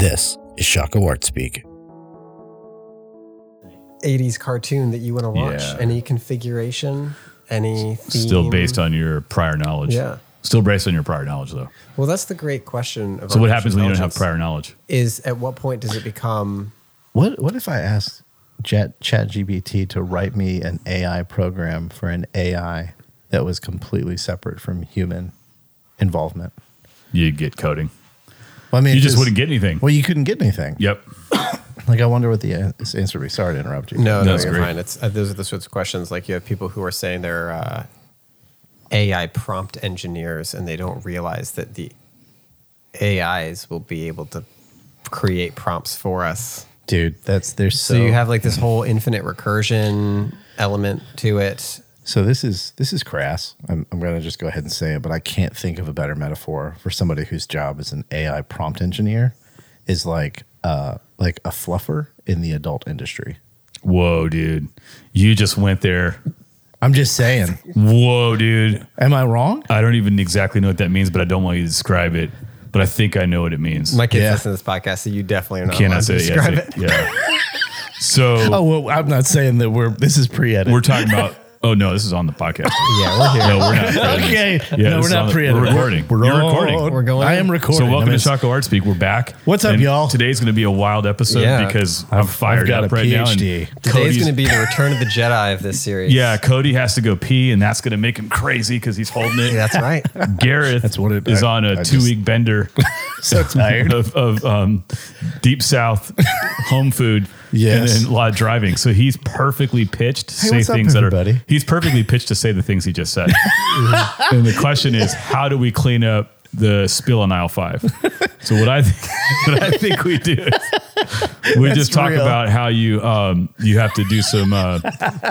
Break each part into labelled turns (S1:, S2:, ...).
S1: This is Shaka Wart Speak.
S2: 80s cartoon that you want to watch?
S3: Yeah.
S2: Any configuration? Any theme?
S3: Still based on your prior knowledge.
S2: Yeah.
S3: Still based on your prior knowledge, though.
S2: Well, that's the great question. Of
S3: So, what happens when you don't have prior knowledge?
S2: Is at what point does it become?
S4: What what if I asked Chat ChatGPT to write me an AI program for an AI that was completely separate from human involvement?
S3: You get coding.
S4: Well, I mean,
S3: You just wouldn't get anything.
S4: Well, you couldn't get anything.
S3: Yep.
S4: Like, I wonder what the an- answer would be. Sorry to interrupt you.
S2: No, no,
S3: That's
S2: you're
S3: great.
S2: fine. It's uh, those are the sorts of questions. Like you have people who are saying they're uh, AI prompt engineers, and they don't realize that the AIs will be able to create prompts for us.
S4: dude, that's there's
S2: So,
S4: so.
S2: you have like this whole infinite recursion element to it.
S4: So this is this is crass. I'm I'm gonna just go ahead and say it, but I can't think of a better metaphor for somebody whose job as an AI prompt engineer is like uh like a fluffer in the adult industry.
S3: Whoa, dude. You just went there.
S4: I'm just saying.
S3: Whoa, dude.
S4: Am I wrong?
S3: I don't even exactly know what that means, but I don't want you to describe it. But I think I know what it means.
S2: My kids
S4: Yeah.
S2: listen to this podcast, so you definitely are not
S3: Cannot
S2: allowed
S3: say
S2: to
S3: it.
S2: describe
S3: Yeah,
S2: it.
S3: yeah. So
S4: Oh well, I'm not saying that we're. This is pre-edit.
S3: we're talking about. Oh no, this is on the podcast.
S2: Yeah, we're here.
S3: No, we're not.
S4: okay.
S3: Yeah,
S4: no, we're not pre-edit.
S3: we're recording.
S4: We're,
S3: You're recording.
S2: We're going
S4: I am recording.
S3: So welcome
S4: I mean,
S3: to Choco Art Speak. We're back.
S4: What's up,
S3: And
S4: y'all?
S3: Today's going to be a wild episode
S2: Yeah.
S3: because I'm fired
S4: I've got
S3: up
S4: a
S3: right now. and
S4: PhD.
S2: Today's
S3: Cody's-
S2: going to be the Return of the Jedi of this series.
S3: Yeah, Cody has to go pee, and that's going to make him crazy because he's holding it.
S2: that's right.
S3: Garreth
S4: That's what it-
S3: is
S4: I-
S3: on a
S4: I just-
S3: two week bender
S4: so tired.
S3: of, of um, deep south home food
S4: Yes.
S3: and, and a lot of driving. So he's perfectly pitched to say
S4: what's up,
S3: things that are. He's perfectly pitched to say the things he just said. and the question is, how do we clean up the spill on aisle five? So what I think, what I think we do is we just talk
S4: real.
S3: about how you um, you have to do some uh,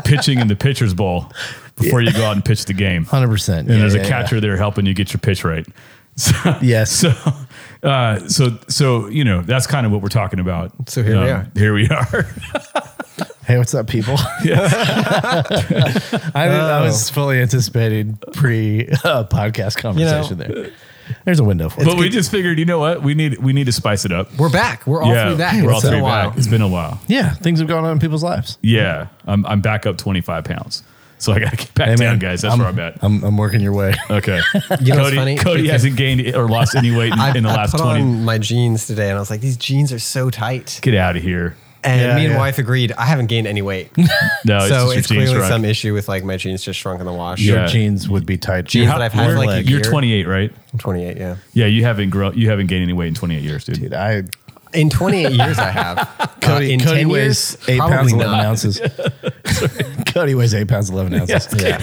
S3: pitching in the pitcher's bowl before you go out and pitch the game.
S4: Hundred percent.
S3: And there's a catcher there helping you get your pitch right. So,
S4: Yes.
S3: So, uh, so, so you know that's kind of what we're talking about.
S2: So here we
S3: Um,
S2: are.
S3: Here we are.
S4: Hey, what's up, people? I, didn't- I was fully anticipating pre uh, podcast conversation there. There's a window for it.
S3: but
S4: it.
S3: we just figured, you know what? We need we need to spice it up.
S2: We're back. We're all three back.
S3: we're all
S2: It's been a while.
S3: back. It's been a while.
S4: Yeah, things have gone on in people's lives.
S3: Yeah, I'm I'm back up 25 pounds, so I got to get back
S4: Hey,
S3: down,
S4: man,
S3: guys. That's
S4: I'm,
S3: where I'm at.
S4: I'm, I'm working your way.
S3: Okay.
S2: You know what's
S3: Cody,
S2: funny?
S3: Cody hasn't gained or lost any weight in,
S2: I,
S3: in the
S2: I
S3: last
S2: put
S3: 20.
S2: on my jeans today, and I was like, these jeans are so tight.
S3: Get out of here.
S2: And
S4: Yeah,
S2: me and
S4: yeah.
S2: wife agreed. I haven't gained any weight,
S3: No,
S2: so
S3: it's,
S2: it's
S3: just your
S2: clearly
S3: shrunk.
S2: some issue with like my jeans just shrunk in the wash.
S3: Yeah.
S4: Your jeans would be tight.
S2: Jeans
S4: How-
S2: that I've had
S4: we're
S2: for like a
S3: You're 28, right?
S2: I'm 28. Yeah,
S3: Yeah, you haven't grown. You haven't gained any weight in 28 years, dude.
S4: Dude, I
S2: in 28 years I have.
S4: Cody,
S2: Uh, in
S4: Cody
S2: 10
S4: weighs
S2: years,
S4: eight
S2: probably
S4: pounds eleven ounces. Cody weighs eight pounds eleven ounces.
S2: Yeah.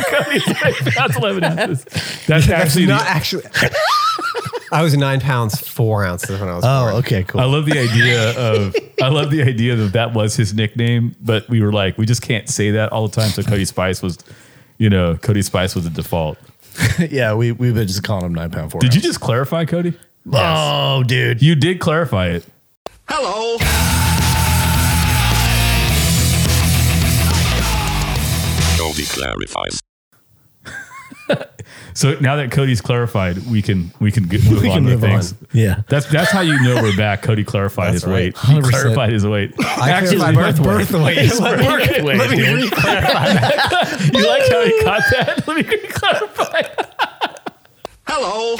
S3: That's 11 ounces. That's actually
S2: Not
S3: the,
S2: actually. I was nine pounds four ounces when I was
S4: Oh,
S2: born.
S4: okay, cool.
S3: I love the idea of I love the idea that that was his nickname, but we were like, we just can't say that all the time. So Cody Spice was, you know, Cody Spice was the default.
S4: yeah, we we've been just calling him nine pound four.
S3: Did you just clarify, Cody?
S4: Oh, dude.
S3: You did clarify it.
S1: Hello.
S5: Cody clarifies.
S3: So now that Cody's clarified, we can we can get, move
S4: We
S3: on
S4: can
S3: with
S4: move on.
S3: things.
S4: Yeah.
S3: That's that's how you know we're back. Cody clarified his
S2: right.
S3: weight. He
S4: 100%.
S3: clarified his weight.
S2: I clarified my birth weight.
S3: His
S2: Let me-
S3: birth weight,
S2: let me
S3: dude.
S2: re-clarify that.
S3: You like how he caught that? Let me clarify.
S1: Hello.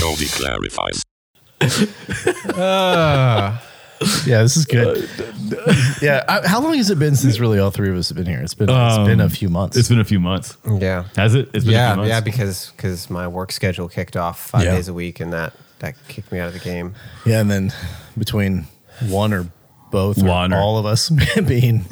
S5: Cody clarifies. Ah.
S4: Yeah, this is good. yeah, I, how long has it been since really all three of us have been here? It's been it's been a few months.
S3: It's been a few months.
S2: Yeah.
S3: Has it? It's been a few
S2: Yeah,
S3: months.
S2: yeah, because because my work schedule kicked off five
S4: Yeah.
S2: days a week, and that that kicked me out of the game.
S4: yeah, and then between one or both, or
S3: One or-
S4: all of us being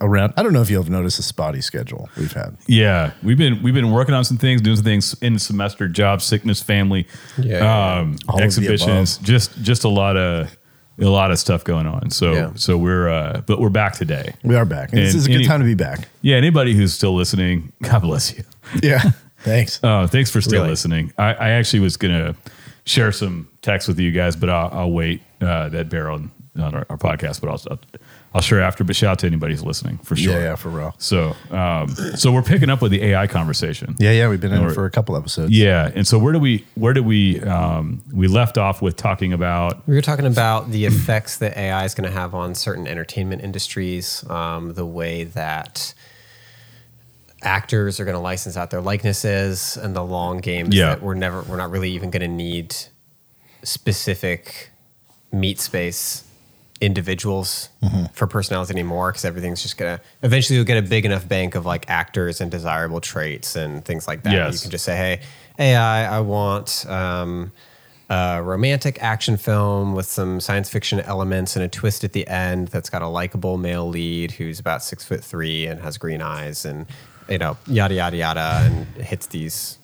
S4: around. I don't know if you'll have noticed a spotty schedule we've had.
S3: Yeah, we've been we've been working on some things, doing some things in the semester, job, sickness, family,
S2: Yeah.
S3: um,
S4: All of the
S3: exhibitions, just just a lot of a lot of stuff going on. So
S2: Yeah.
S3: so we're uh, but we're back today.
S4: We are back. And this is a good
S3: any-
S4: time to be back.
S3: Yeah, anybody who's still listening, God bless you.
S4: Yeah. Thanks.
S3: Uh, thanks for still
S2: Really?
S3: listening. I, I actually was gonna share some text with you guys, but I'll, I'll wait uh, that bear on on our, our podcast. But I'll, I'll I'll share after, but shout out to anybody who's listening for sure.
S4: Yeah, yeah, for real.
S3: So, um, so we're picking up with the AI conversation.
S4: Yeah, yeah, we've been in it for a couple episodes.
S3: Yeah, and so where do we where do we um, we left off with talking about
S2: We were talking about the effects that AI is going to have on certain entertainment industries, um, the way that actors are going to license out their likenesses, and the long games
S3: Yeah.
S2: that we're never, we're not really even going to need specific meat space individuals
S3: Mm-hmm.
S2: for personalities anymore because everything's just gonna eventually you'll get a big enough bank of like actors and desirable traits and things like that.
S3: Yes.
S2: You can just say, hey, AI, I want um, a romantic action film with some science fiction elements and a twist at the end that's got a likable male lead who's about six foot three and has green eyes and you know yada yada yada and hits these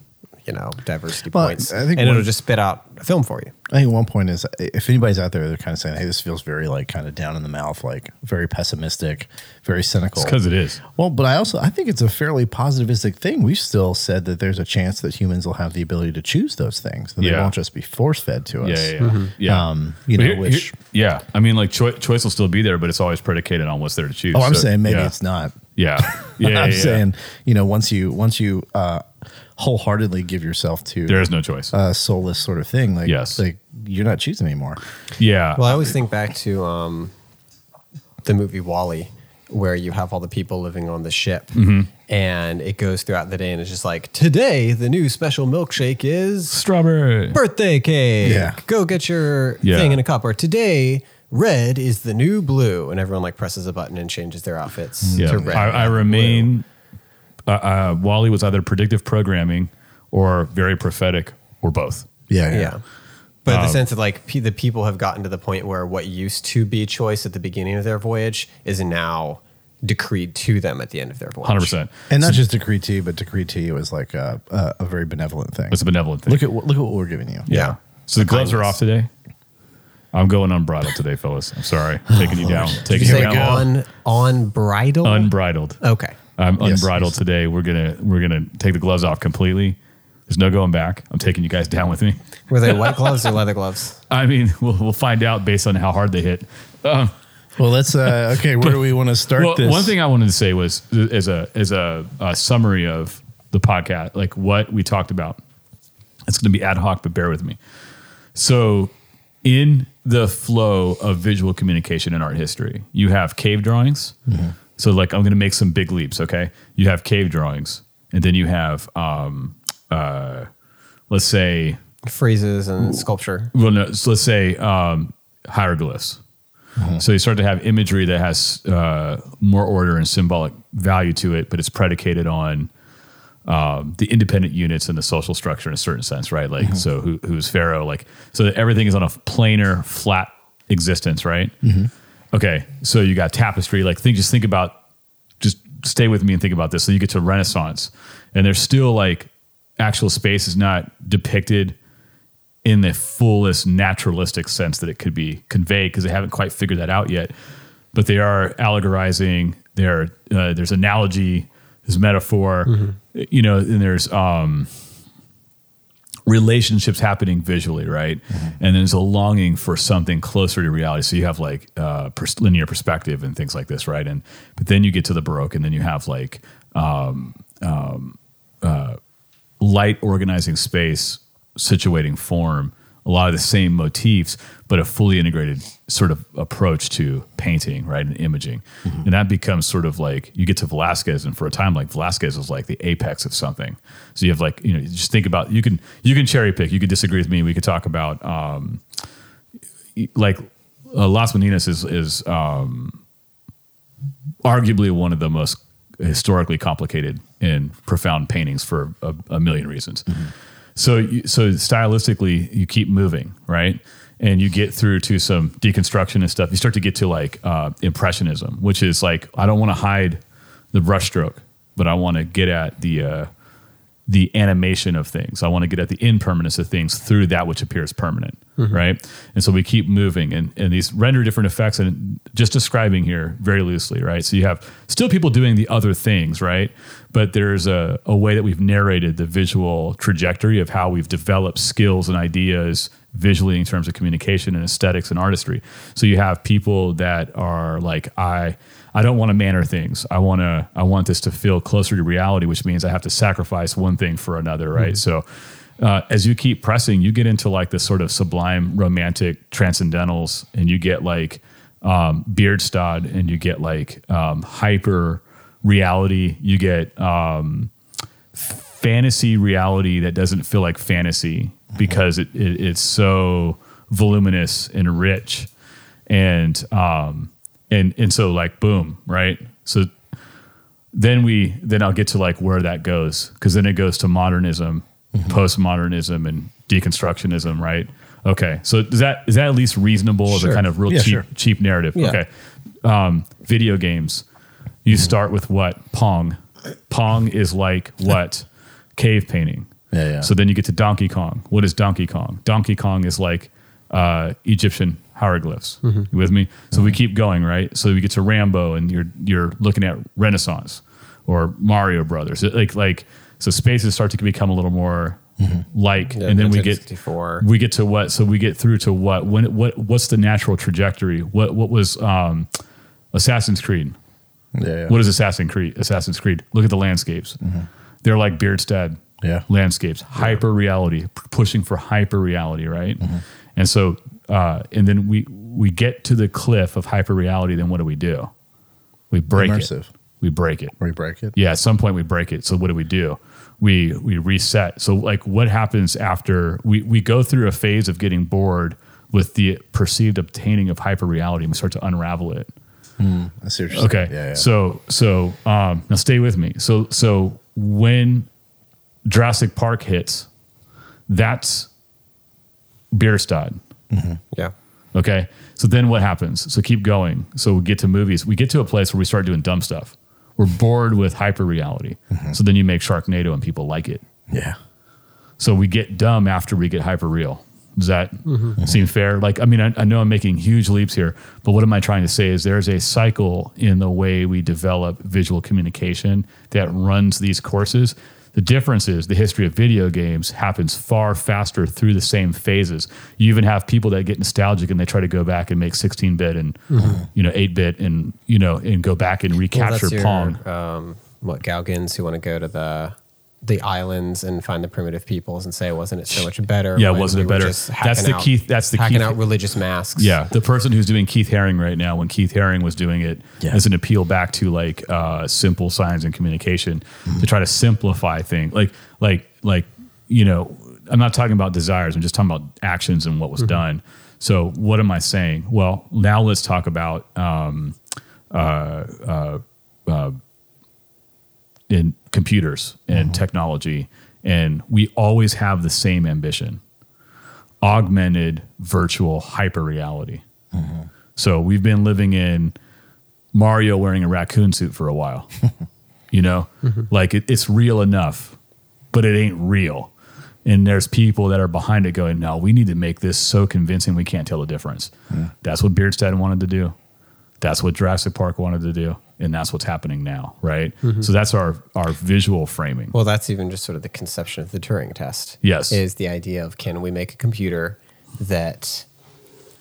S2: you know diversity
S4: Well,
S2: points
S4: I think
S2: and
S4: one-
S2: it'll just spit out a film for you.
S4: I think one point is if anybody's out there, they're kind of saying, "Hey, this feels very like kind of down in the mouth, like very pessimistic, very cynical."
S3: because it is.
S4: Well, but I also I think it's a fairly positivistic thing. We've still said that there's a chance that humans will have the ability to choose those things, that they won't just be force fed to us.
S3: yeah, yeah. yeah.
S4: Um, you
S3: But
S4: know,
S3: here-
S4: which
S3: here- yeah. I mean, like choi- choice will still be there, but it's always predicated on what's there to choose.
S4: oh, I'm
S3: So,
S4: saying maybe
S3: yeah.
S4: it's not.
S3: Yeah, yeah. yeah,
S4: I'm
S3: yeah.
S4: saying you know once you once you uh, wholeheartedly give yourself to
S3: there is no choice.
S4: a soulless sort of thing, like
S3: Yes.
S4: like you're not choosing anymore.
S3: yeah.
S2: Well, I always think back to um, the movie WALL-E, where you have all the people living on the ship,
S3: Mm-hmm.
S2: and it goes throughout the day, and it's just like today the new special milkshake is
S3: Strawberry.
S2: birthday cake.
S4: Yeah.
S2: Go get your
S3: Yeah.
S2: thing in a cup. Or today red is the new blue, and everyone like presses a button and changes their outfits
S3: Yeah,
S2: to red.
S3: I, I
S2: and
S3: remain. Uh, uh, WALL-E was either predictive programming or very prophetic or both.
S4: Yeah, yeah.
S2: yeah. But
S3: Um,
S2: the sense of like pe- the people have gotten to the point where what used to be choice at the beginning of their voyage is now decreed to them at the end of their voyage.
S3: Hundred percent.
S4: And not just decree T, but decree T was like a, a, a very benevolent thing.
S3: It's a benevolent thing.
S4: Look at what look at what we're giving you.
S3: yeah. So the gloves are off today. I'm going unbridled today, fellas. I'm sorry, taking you down,
S2: Did
S3: taking
S2: you
S3: you
S2: say
S3: down,
S2: on on bridle?
S3: unbridled.
S2: okay.
S3: I'm
S4: Yes,
S3: unbridled
S4: yes.
S3: today. We're gonna we're gonna take the gloves off completely. There's no going back. I'm taking you guys down with me.
S2: Were they white gloves or leather gloves?
S3: I mean, we'll we'll find out based on how hard they hit. Um,
S4: Well, let's uh, okay. Where do we want to start
S3: well,
S4: this?
S3: one thing I wanted to say was as a as a, a summary of the podcast, like what we talked about. It's going to be ad hoc, but bear with me. So, in the flow of visual communication in art history, you have cave drawings. So, like, I'm going to make some big leaps. Okay, you have cave drawings, and then you have, um, uh, let's say,
S2: Phrases and sculpture.
S3: well, no, so let's say um, hieroglyphs. So you start to have imagery that has uh, more order and symbolic value to it, but it's predicated on um, the independent units and the social structure in a certain sense, right? Like, so who, who's Pharaoh? Like, so that everything is on a planar, flat existence, right? Okay, so you got tapestry. Like, think, just think about, just stay with me and think about this. So you get to Renaissance, and there's still like actual space is not depicted in the fullest naturalistic sense that it could be conveyed because they haven't quite figured that out yet. But they are allegorizing. There, uh, there's analogy, there's metaphor, you know, and there's um, relationships happening visually, right? Mm-hmm. And there's a longing for something closer to reality. So you have like uh, pers- linear perspective and things like this, right? And but then you get to the Baroque, and then you have like um, um, uh, light organizing space, situating form, a lot of the same motifs, but a fully integrated sort of approach to painting, right, and imaging. And that becomes sort of like you get to Velasquez, and for a time, like Velasquez was like the apex of something. So you have like you know, you just think about you can you can cherry pick. You could disagree with me. We could talk about um, like uh, Las Meninas is is um, arguably one of the most historically complicated and profound paintings for a, a million reasons. So, you, so stylistically, you keep moving, right? And you get through to some deconstruction and stuff. You start to get to like uh, impressionism, which is like I don't want to hide the brushstroke, but I want to get at the uh, the animation of things. I want to get at the impermanence of things through that which appears permanent, right? And so we keep moving, and, and these render different effects. And just describing here very loosely, right? So you have still people doing the other things, right? But there's a, a way that we've narrated the visual trajectory of how we've developed skills and ideas visually in terms of communication and aesthetics and artistry. So you have people that are like, I I don't want to manner things. I want to I want this to feel closer to reality, which means I have to sacrifice one thing for another, right? So uh, as you keep pressing, you get into like this sort of sublime romantic transcendentals, and you get like um, Bierstadt, and you get like um, hyper reality. You get um, fantasy reality that doesn't feel like fantasy because it, it, it's so voluminous and rich, and um, and and so like boom, right? So then we then I'll get to like where that goes because then it goes to modernism, postmodernism, and deconstructionism, right? Okay, so is that is that at least reasonable as a kind of real
S4: Yeah,
S3: cheap
S4: sure.
S3: cheap narrative?
S2: Yeah.
S3: Okay, um, video games. You start with what Pong. Pong is like what cave painting.
S4: Yeah, yeah.
S3: So then you get to Donkey Kong. What is Donkey Kong? Donkey Kong is like uh, Egyptian hieroglyphs. You with me? So we keep going, right? So we get to Rambo, and you're you're looking at Renaissance or Mario Brothers. It- Like like so spaces start to become a little more like,
S2: Yeah,
S3: and then we
S2: Nintendo
S3: get
S2: 64.
S3: we get to what? So we get through to what? When what? What's the natural trajectory? What what was um, Assassin's Creed?
S4: Yeah, yeah.
S3: What is Assassin's Creed? Assassin's Creed. Look at the landscapes. They're like Bierstadt
S4: Yeah.
S3: landscapes, hyper reality, p- pushing for hyper reality, right? And so, uh, and then we we get to the cliff of hyper reality. Then what do we do? We break
S4: Immersive.
S3: it. We break it.
S4: You break it?
S3: Yeah, at some point we break it. So what do we do? We we reset. So like what happens after we we go through a phase of getting bored with the perceived obtaining of hyper reality and we start to unravel it.
S4: Mm, I see what
S3: Okay.
S4: Yeah, yeah.
S3: So so um now stay with me. So so when Jurassic Park hits, that's Bierstadt. Mm-hmm.
S2: Yeah.
S3: Okay. So then what happens? So keep going. So we get to movies. We get to a place where we start doing dumb stuff. We're bored with hyper reality. Mm-hmm. So then you make Sharknado and people like it.
S4: yeah.
S3: So we get dumb after we get hyper real. Does that seem fair? Like, I mean, I, I know I'm making huge leaps here, but what am I trying to say is there's a cycle in the way we develop visual communication that runs these courses. The difference is the history of video games happens far faster through the same phases. You even have people that get nostalgic and they try to go back and make 16 bit and you know 8 bit and you know and go back and
S2: Well,
S3: recapture
S2: your,
S3: Pong.
S2: Um, what Gauguins who want to go to the the islands and find the primitive peoples and say, wasn't it so much better?
S3: Yeah, wasn't it better? That's the
S2: out-
S3: Keith- that's the
S2: hacking
S3: Keith-
S2: out religious masks.
S3: Yeah, the person who's doing Keith Haring right now, when Keith Haring was doing it
S4: Yeah.
S3: as an appeal back to like uh, simple science and communication to try to simplify things, like like like you know, I'm not talking about desires. I'm just talking about actions and what was done. So what am I saying? Well, now let's talk about um, uh, uh, uh, in computers and uh-huh. technology, and we always have the same ambition augmented virtual hyper reality. Mm-hmm. So we've been living in Mario wearing a raccoon suit for a while. you know, mm-hmm. like it, it's real enough, but it ain't real. And there's people that are behind it going, no, we need to make this so convincing we can't tell the difference. That's what Bierstadt wanted to do. That's what Jurassic Park wanted to do. And that's what's happening now, right? So that's our, our visual framing.
S2: Well, that's even just sort of the conception of the Turing test.
S3: Yes.
S2: Is the idea of can we make a computer that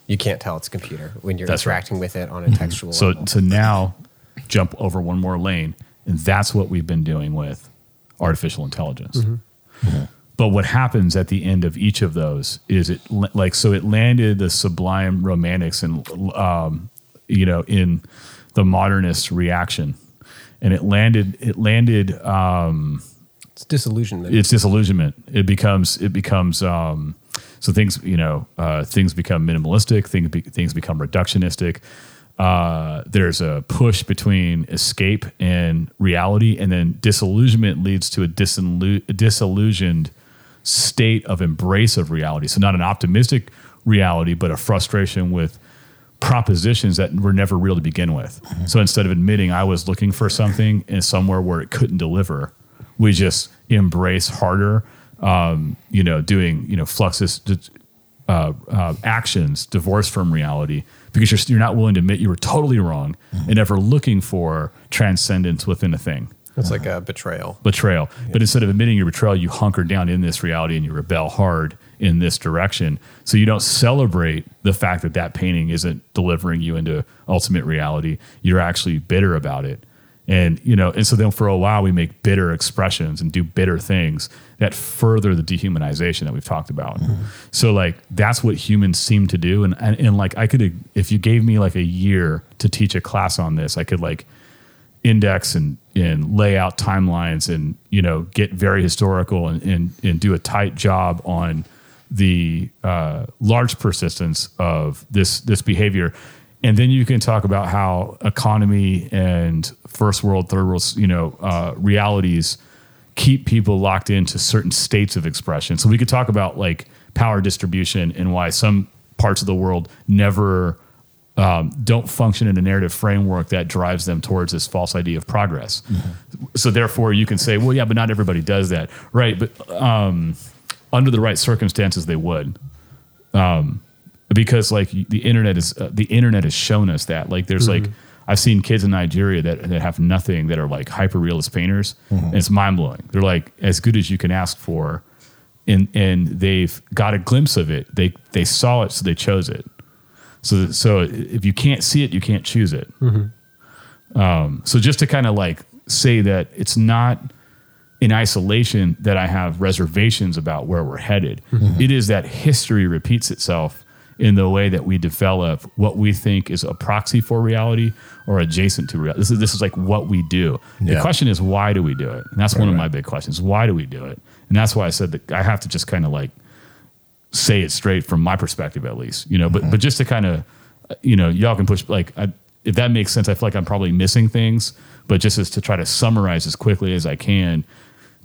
S2: you can't tell it's a computer when you're
S3: That's right. Mm-hmm.
S2: interacting with it on a textual
S3: So
S2: level.
S3: to now jump over one more lane, and that's what we've been doing with artificial intelligence. But what happens at the end of each of those is it like so it landed the sublime romantics and um, you know in the modernist reaction, and it landed it landed um,
S2: It's disillusionment.
S3: it's disillusionment. It becomes it becomes um, so things you know uh, things become minimalistic. Things be, things become reductionistic. Uh, there's a push between escape and reality, and then disillusionment leads to a, disillu- a disillusioned state of embrace of reality. So not an optimistic reality, but a frustration with propositions that were never real to begin with. So instead of admitting I was looking for something in somewhere where it couldn't deliver, we just embrace harder, um, you know, doing, you know, fluxus uh, uh, actions divorced from reality because you're, you're not willing to admit you were totally wrong and ever looking for transcendence within a thing
S2: it's like a betrayal.
S3: betrayal. But instead of admitting your betrayal, you hunker down in this reality and you rebel hard in this direction. So you don't celebrate the fact that that painting isn't delivering you into ultimate reality. You're actually bitter about it. And you know, and so then for a while we make bitter expressions and do bitter things that further the dehumanization that we've talked about. Mm-hmm. So like that's what humans seem to do. And, and and like I could if you gave me like a year to teach a class on this, I could like index and and lay out timelines and you know get very historical and and, and do a tight job on the uh, large persistence of this this behavior and then you can talk about how economy and first world third world you know uh, realities keep people locked into certain states of expression so we could talk about like power distribution and why some parts of the world never um, don't function in a narrative framework that drives them towards this false idea of progress. So therefore, you can say, well, yeah, but not everybody does that, right? But um, under the right circumstances, they would, um, because like the internet is uh, the internet has shown us that. Like, there's like I've seen kids in Nigeria that that have nothing that are like hyper realist painters, and it's mind blowing. They're like as good as you can ask for. And, and they've got a glimpse of it. They they saw it, so they chose it. So so if you can't see it, you can't choose it. Um, so just to kind of like say that it's not in isolation that I have reservations about where we're headed. Mm-hmm. It is that history repeats itself in the way that we develop what we think is a proxy for reality or adjacent to reality. This is this is like what we do. The question is why do we do it? And that's one of my big questions. Why do we do it? And that's why I said that I have to just kind of like say it straight from my perspective at least you know but mm-hmm. but just to kind of you know y'all can push like I, if that makes sense i feel like i'm probably missing things but just as to try to summarize as quickly as i can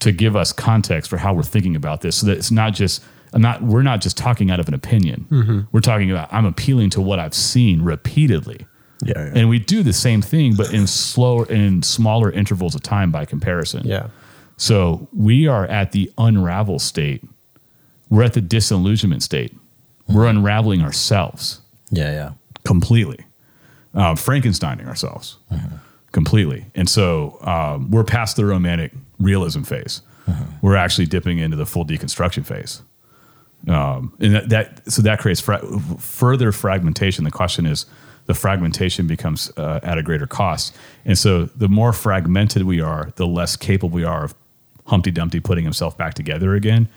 S3: to give us context for how we're thinking about this so that it's not just i'm not we're not just talking out of an opinion we're talking about i'm appealing to what i've seen repeatedly
S4: Yeah, yeah.
S3: and we do the same thing but in slower in smaller intervals of time by comparison
S2: Yeah.
S3: so we are at the unravel state. We're at the disillusionment state. We're unraveling ourselves
S4: yeah, yeah.
S3: completely, uh, Frankensteining ourselves completely. And so um, we're past the romantic realism phase. We're actually dipping into the full deconstruction phase. Um, and that, that so that creates fra- further fragmentation. The question is, the fragmentation becomes uh, at a greater cost, and so the more fragmented we are, the less capable we are of Humpty Dumpty putting himself back together again.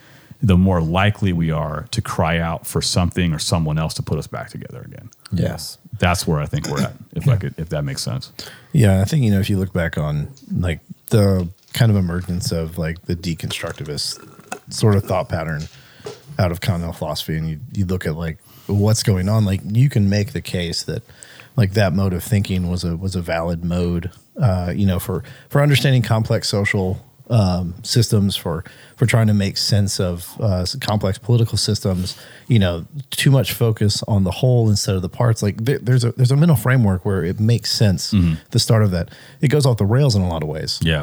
S3: The more likely we are to cry out for something or someone else to put us back together again.
S2: Yes.
S3: That's where I think we're at. If I could, if that makes sense.
S4: Yeah, I think you know if you look back on like the kind of emergence of like the deconstructivist sort of thought pattern out of continental philosophy, and you you look at like what's going on, like you can make the case that like that mode of thinking was a was a valid mode, uh, you know, for for understanding complex social um, systems, for for trying to make sense of uh, complex political systems. You know, too much focus on the whole instead of the parts. Like there, there's a there's a mental framework where it makes sense. The start of that, it goes off the rails in a lot of ways.
S3: Yeah.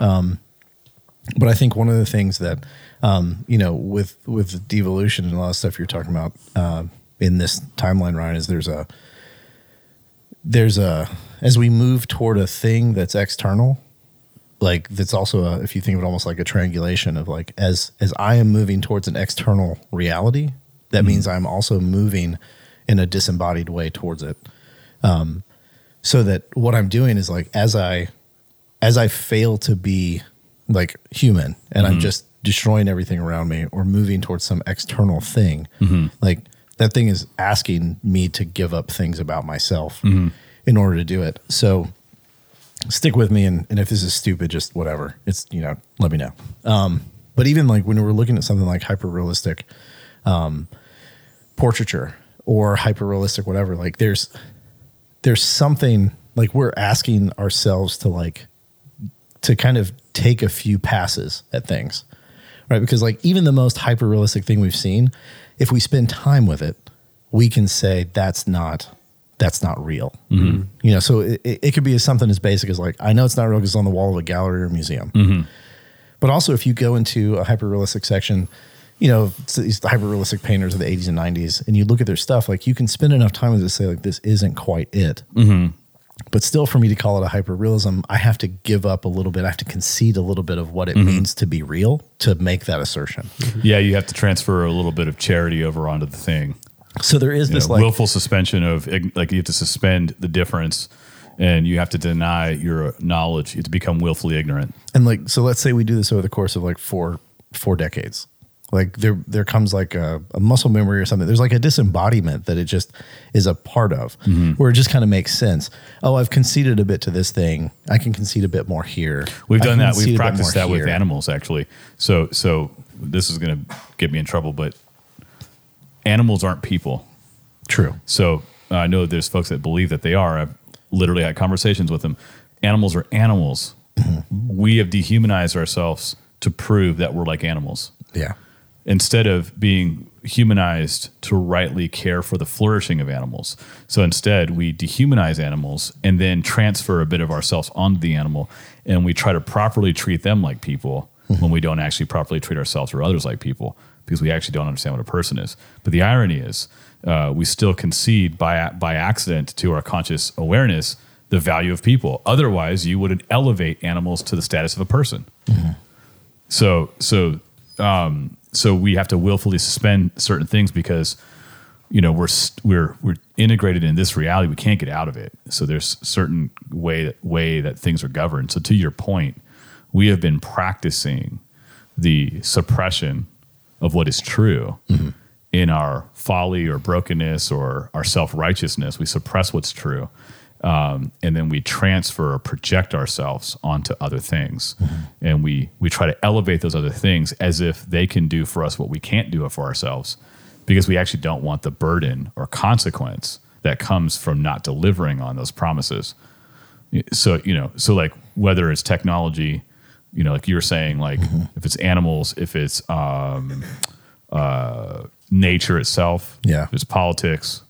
S4: But I think one of the things that um, you know with with devolution and a lot of stuff you're talking about uh, in this timeline, Ryan, is there's a there's a as we move toward a thing that's external, like that's also a, if you think of it almost like a triangulation of like as as I am moving towards an external reality, that means I'm also moving in a disembodied way towards it. Um, so that what I'm doing is like as I as I fail to be like human and I'm just destroying everything around me or moving towards some external thing, like that thing is asking me to give up things about myself in order to do it. So stick with me and, and if this is stupid, just whatever. It's you know, let me know. Um, but even like when we're looking at something like hyper realistic um, portraiture or hyper realistic whatever, like there's there's something like we're asking ourselves to like to kind of take a few passes at things right? Because like even the most hyper realistic thing we've seen if we spend time with it we can say that's not that's not real. Mm-hmm. You know so it, it could be something as basic as like i know it's not real because it's on the wall of a gallery or museum. Mm-hmm. But also if you go into a hyper realistic section you know these hyper realistic painters of the 80s and 90s and you look at their stuff like you can spend enough time with it to say like this isn't quite it mm-hmm. But still, for me to call it a hyper realism, I have to give up a little bit. I have to concede a little bit of what it mm-hmm. means to be real to make that assertion. Mm-hmm.
S3: Yeah, you have to transfer a little bit of charity over onto the thing.
S4: So there is
S3: You
S4: this
S3: know,
S4: like
S3: willful suspension of like you have to suspend the difference, and you have to deny your knowledge. You have to become willfully ignorant.
S4: and like so let's say we do this over the course of like four four decades like there there comes like a, a muscle memory or something there's like a disembodiment that it just is a part of
S3: Mm-hmm.
S4: where it just kind of makes sense oh i've conceded a bit to this thing i can concede a bit more here
S3: We've
S4: I
S3: done that. We've practiced that with animals actually. So so this is going to get me in trouble, but animals aren't people.
S4: true
S3: So uh, I know there's folks that believe that they are. I've literally had conversations with them. Animals are animals. We have dehumanized ourselves to prove that we're like animals
S4: yeah
S3: instead of being humanized to rightly care for the flourishing of animals. So instead, we dehumanize animals and then transfer a bit of ourselves onto the animal, and we try to properly treat them like people when we don't actually properly treat ourselves or others like people because we actually don't understand what a person is. But the irony is, uh, we still concede by by accident to our conscious awareness the value of people. Otherwise, you wouldn't elevate animals to the status of a person. So so um, so we have to willfully suspend certain things because you know we're we're we're integrated in this reality. We can't get out of it. So there's certain way that way that things are governed. So to your point, we have been practicing the suppression of what is true mm-hmm. in our folly or brokenness or our self righteousness. We suppress what's true. Um, and then we transfer or project ourselves onto other things, and we we try to elevate those other things as if they can do for us what we can't do for ourselves, because we actually don't want the burden or consequence that comes from not delivering on those promises. So you know, so like whether it's technology, you know, like you were saying, like if it's animals, if it's um, uh, nature itself,
S4: Yeah.
S3: if it's politics,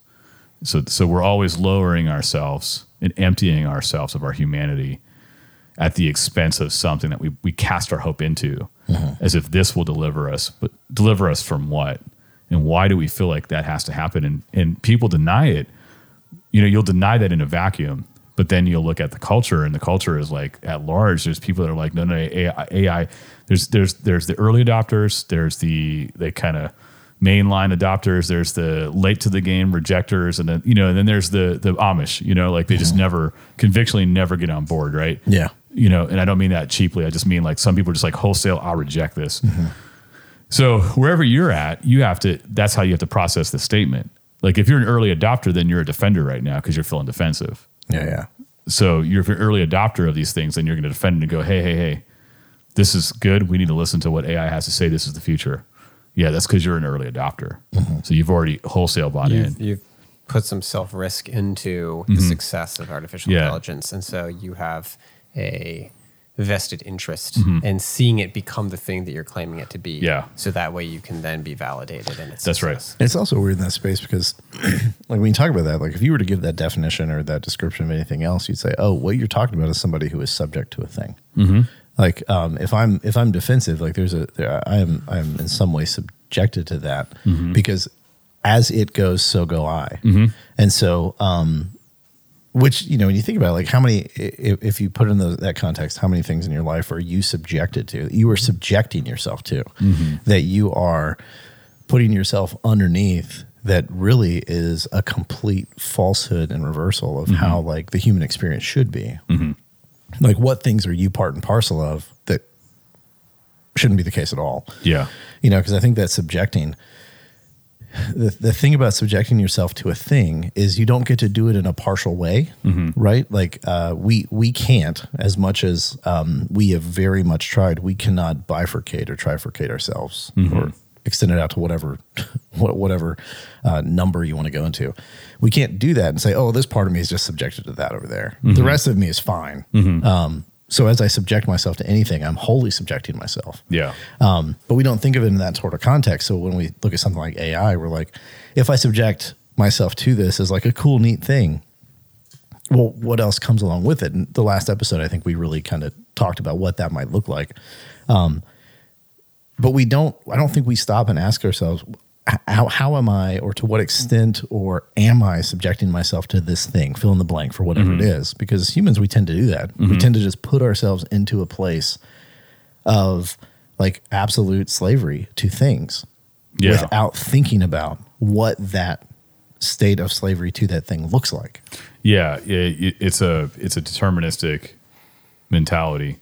S3: so so we're always lowering ourselves and emptying ourselves of our humanity at the expense of something that we, we cast our hope into uh-huh. as if this will deliver us but deliver us from what? And why do we feel like that has to happen? And and people deny it. You know you'll deny that in a vacuum but then you'll look at the culture and the culture is like at large. There's people that are like no no AI, AI there's there's there's the early adopters there's the they kind of mainline adopters there's the late to the game rejectors and then you know and then there's the the Amish you know like they just mm-hmm. never convictionally never get on board right
S4: Yeah.
S3: you know and I don't mean that cheaply I just mean like some people are just like wholesale I'll reject this mm-hmm. so wherever you're at, you have to. That's how you have to process the statement. Like if you're an early adopter, then you're a defender right now because you're feeling defensive.
S4: Yeah. Yeah.
S3: So you're if you're an early adopter of these things, then you're going to defend and go, hey, hey, hey, this is good. We need to listen to what AI has to say. This is the future. Yeah, that's because you're an early adopter. So you've already wholesale bought in.
S2: You've, you've put some self risk into the success of artificial
S3: Mm-hmm. Yeah.
S2: intelligence, and so you have a vested interest
S3: Mm-hmm.
S2: in seeing it become the thing that you're claiming it to be.
S3: Yeah.
S2: So that way you can then be validated in its
S3: That's right.
S4: It's also weird in that space because, like, when you talk about that, like, if you were to give that definition or that description of anything else, you'd say, "Oh, what you're talking about is somebody who is subject to a thing."
S3: Mm-hmm.
S4: Like, um, if I'm if I'm defensive, like, there's a there, I am I am in some way subjected to that
S3: Mm-hmm.
S4: because as it goes, so go I, and so um, which you know when you think about it, like how many if, if you put in the, that context how many things in your life are you subjected to? You are subjecting yourself to. That you are putting yourself underneath that really is a complete falsehood and reversal of how like the human experience should be like what things are you part and parcel of that shouldn't be the case at all?
S3: Yeah.
S4: you know because i think that subjecting. The, the thing about subjecting yourself to a thing is you don't get to do it in a partial way right? Like uh, we we can't as much as um, we have very much tried we cannot bifurcate or trifurcate ourselves or extend it out to whatever whatever uh, number you want to go into we can't do that and say oh this part of me is just subjected to that over there the rest of me is fine um, so as i subject myself to anything i'm wholly subjecting myself
S3: Yeah.
S4: um, but we don't think of it in that sort of context. So when we look at something like AI, we're like, if I subject myself to this as like a cool, neat thing, well, what else comes along with it? And the last episode, I think we really kind of talked about what that might look like. Um, but we don't, I don't think we stop and ask ourselves, how, how am I, or to what extent, or am I subjecting myself to this thing, fill in the blank for whatever it mm-hmm. is? Because as humans, we tend to do that. We mm-hmm. tend to just put ourselves into a place of like absolute slavery to things
S3: Yeah.
S4: without thinking about what that state of slavery to that thing looks like.
S3: Yeah, it- it's a it's a deterministic mentality.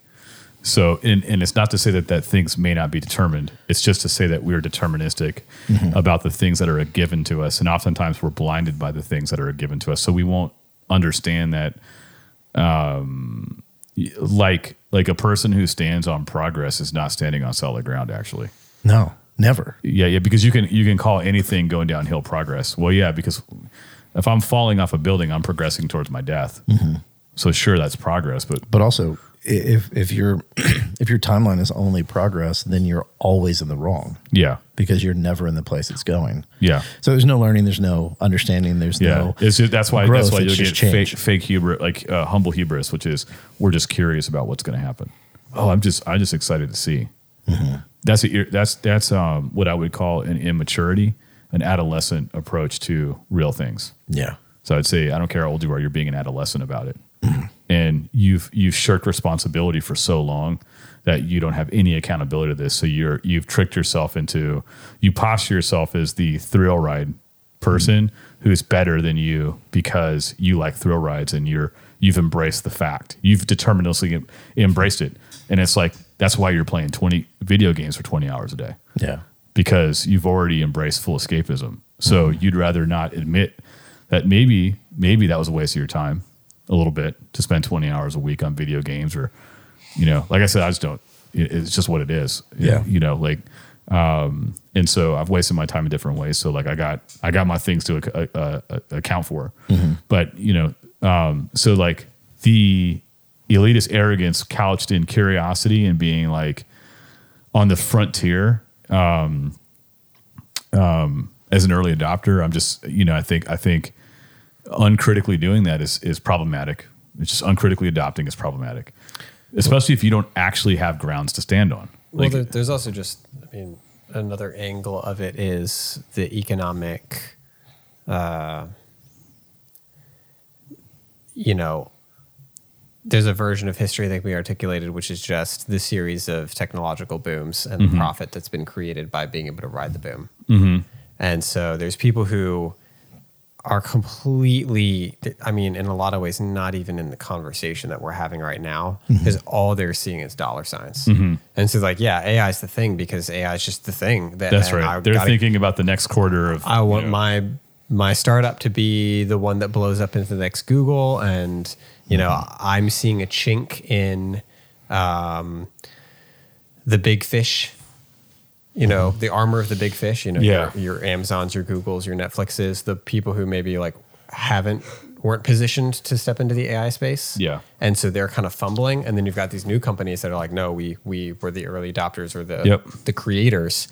S3: So, and, and it's not to say that that things may not be determined. It's just to say that we're deterministic about the things that are given to us, and oftentimes we're blinded by the things that are given to us. So we won't understand that, um, like like a person who stands on progress is not standing on solid ground. Actually,
S4: No, never.
S3: yeah, yeah, because you can you can call anything going downhill progress. Well, yeah, because if I'm falling off a building, I'm progressing towards my death. So sure, that's progress, but
S4: But also, if if your if your timeline is only progress, then you're always in the wrong
S3: yeah,
S4: because you're never in the place it's going.
S3: yeah,
S4: So there's no learning, there's no understanding, there's
S3: yeah.
S4: no
S3: it's just, that's why
S4: growth,
S3: that's why you'll
S4: just
S3: get fake
S4: change.
S3: fake hubris, like uh, humble hubris, which is we're just curious about what's going to happen. Oh, I'm just I'm just excited to see.
S4: Mm-hmm.
S3: That's a, that's that's um, what I would call an immaturity, an adolescent approach to real things.
S4: yeah.
S3: So I'd say I don't care how old you are, you're being an adolescent about it, and you've you've shirked responsibility for so long that you don't have any accountability to this. So you're you've tricked yourself into you posture yourself as the thrill ride person who's better than you because you like thrill rides and you're you've embraced the fact you've deterministically em- embraced it, and it's like that's why you're playing 20 video games for 20 hours a day
S4: Yeah.
S3: because you've already embraced full escapism. So mm-hmm. you'd rather not admit that maybe maybe that was a waste of your time a little bit to spend 20 hours a week on video games or you know, like I said I just don't it- it's just what it is.
S4: Yeah.
S3: You know, like um and so I've wasted my time in different ways. So like I got I got my things to uh, uh, uh, account for. But, you know, um so like the elitist arrogance couched in curiosity and being like on the frontier um, um, as an early adopter, I'm just you know I think I think uncritically doing that is is problematic. It's just uncritically adopting is problematic, especially if you don't actually have grounds to stand on.
S2: Well,
S3: Like,
S2: there, there's also just, I mean, another angle of it is the economic, uh, you know, there's a version of history that we articulated, which is just the series of technological booms and the profit that's been created by being able to ride the boom. And so there's people who are completely, I mean, in a lot of ways, not even in the conversation that we're having right now, because all they're seeing is dollar signs. And so, like, yeah, AI is the thing because AI is just the thing. That,
S3: that's right.
S2: I
S3: They're
S2: gotta-
S3: thinking about the next quarter of.
S2: I want
S3: you know,
S2: my my startup to be the one that blows up into the next Google, and you know
S3: Mm-hmm.
S2: I'm seeing a chink in um, the big fish. You know the armor of the big fish. You know
S3: Mm-hmm. Yeah.
S2: your, your Amazons, your Googles, your Netflixes, the people who maybe like haven't weren't positioned to step into the AI space.
S3: Yeah.
S2: and so they're kind of fumbling, and then you've got these new companies that are like, no, we we were the early adopters or the
S3: Yep.
S2: the creators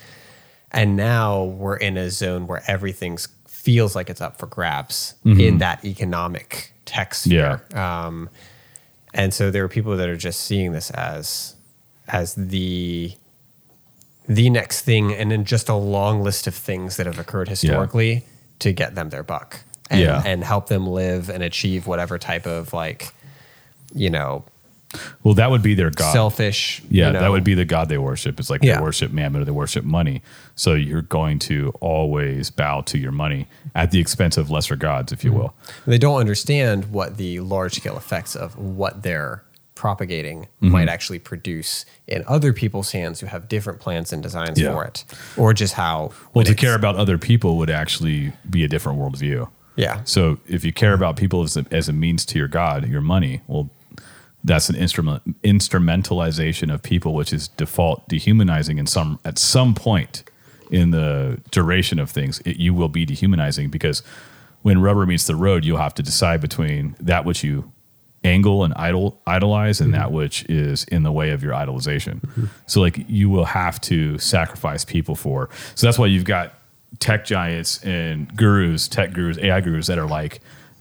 S2: and now we're in a zone where everything feels like it's up for grabs in that economic tech sphere. Um, and so there are people that are just seeing this as as the the next thing, and then just a long list of things that have occurred historically to get them their buck and,
S3: Yeah.
S2: and help them live and achieve whatever type of like you know
S3: well, that would be their god.
S2: selfish.
S3: Yeah,
S2: you know,
S3: that would be the god they worship. It's like
S2: Yeah.
S3: they worship mammon or they worship money. So you're going to always bow to your money at the expense of lesser gods, if you mm-hmm. will.
S2: They don't understand what the large scale effects of what they're propagating
S3: Mm-hmm.
S2: might actually produce in other people's hands who have different plans and designs
S3: Yeah.
S2: for it, or just how.
S3: Well, to care about other people would actually be a different worldview.
S2: Yeah.
S3: So if you care about people as a, as a means to your God, your money, well, that's an instrument instrumentalization of people, which is default dehumanizing in some at some point in the duration of things. It, you will be dehumanizing because when rubber meets the road, you'll have to decide between that which you angle and idol idolize and that mm-hmm. which is in the way of your idolization. Mm-hmm. So like you will have to sacrifice people for. So that's why you've got tech giants and gurus, tech gurus, AI gurus that are like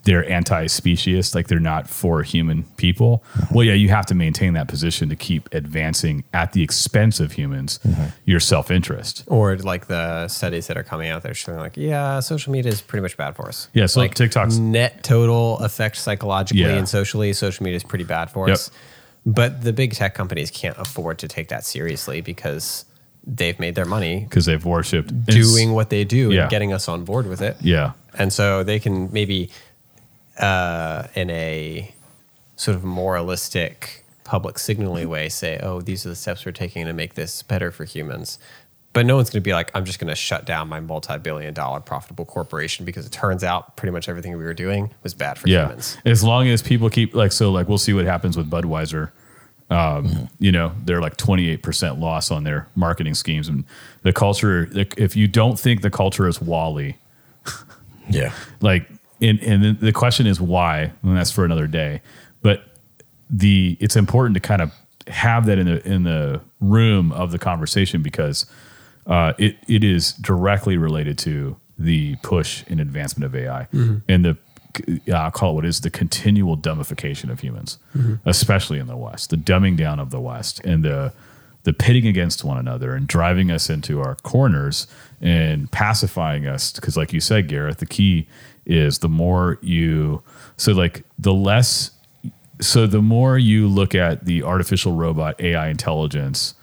S3: they're anti-speciest, like they're not for human people. Uh-huh. Well, yeah, you have to maintain that position to keep advancing at the expense of humans, uh-huh. your self-interest.
S2: Or like the studies that are coming out, they're showing like, yeah, social media is pretty much bad for us.
S3: Yeah, so
S2: like
S3: TikTok's-
S2: net total effect psychologically
S3: Yeah.
S2: and socially, social media is pretty bad for
S3: Yep.
S2: us. But the big tech companies can't afford to take that seriously because they've made their money
S3: because they've worshipped and s-
S2: doing what they do
S3: Yeah.
S2: and getting us on board with it.
S3: Yeah,
S2: And so they can maybe, uh, in a sort of moralistic, public signaling way, say, oh, these are the steps we're taking to make this better for humans. But no one's going to be like, I'm just going to shut down my multi billion dollar profitable corporation because it turns out pretty much everything we were doing was bad for
S3: yeah.
S2: humans.
S3: As long as people keep like so, like we'll see what happens with Budweiser. Um, You know, they're like twenty eight percent loss on their marketing schemes, and the culture. If you don't think the culture is WALL-E,
S4: Yeah.
S3: like and and the- question is why and that's for another day. But the it's important to kind of have that in the in the room of the conversation because uh, it it is directly related to the push and advancement of AI and the uh, I'll call it what is the continual dumbification of humans, especially in the West, the dumbing down of the West and the the pitting against one another and driving us into our corners and pacifying us. Because like you said Garreth the key is the more you so like the less so the more you look at the artificial robot ai intelligence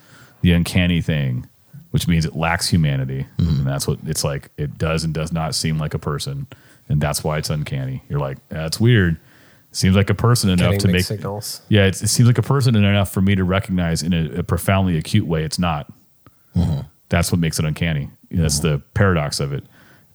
S3: the uncanny thing which means it lacks humanity mm-hmm. and that's what it's like it does and does not seem like a person and that's why it's uncanny you're like that's weird seems like a person enough to make
S2: signals.
S3: yeah, it's, it seems like a person enough for me to recognize in a, a profoundly acute way it's not. Mm-hmm. That's what makes it uncanny. That's mm-hmm. the paradox of it,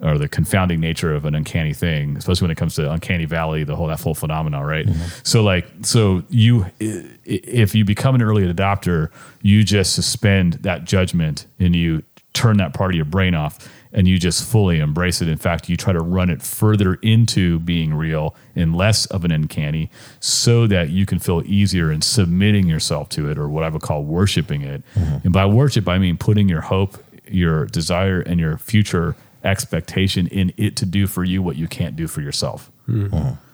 S3: or the confounding nature of an uncanny thing, especially when it comes to uncanny valley, the whole that whole phenomenon, right? Mm-hmm. So like, so you, if you become an early adopter, you just suspend that judgment and you turn that part of your brain off and you just fully embrace it. In fact, you try to run it further into being real and less of an uncanny so that you can feel easier in submitting yourself to it or what I would call worshiping it. Mm-hmm. And by worship, I mean putting your hope, your desire, and your future expectation in it to do for you what you can't do for yourself. Hmm.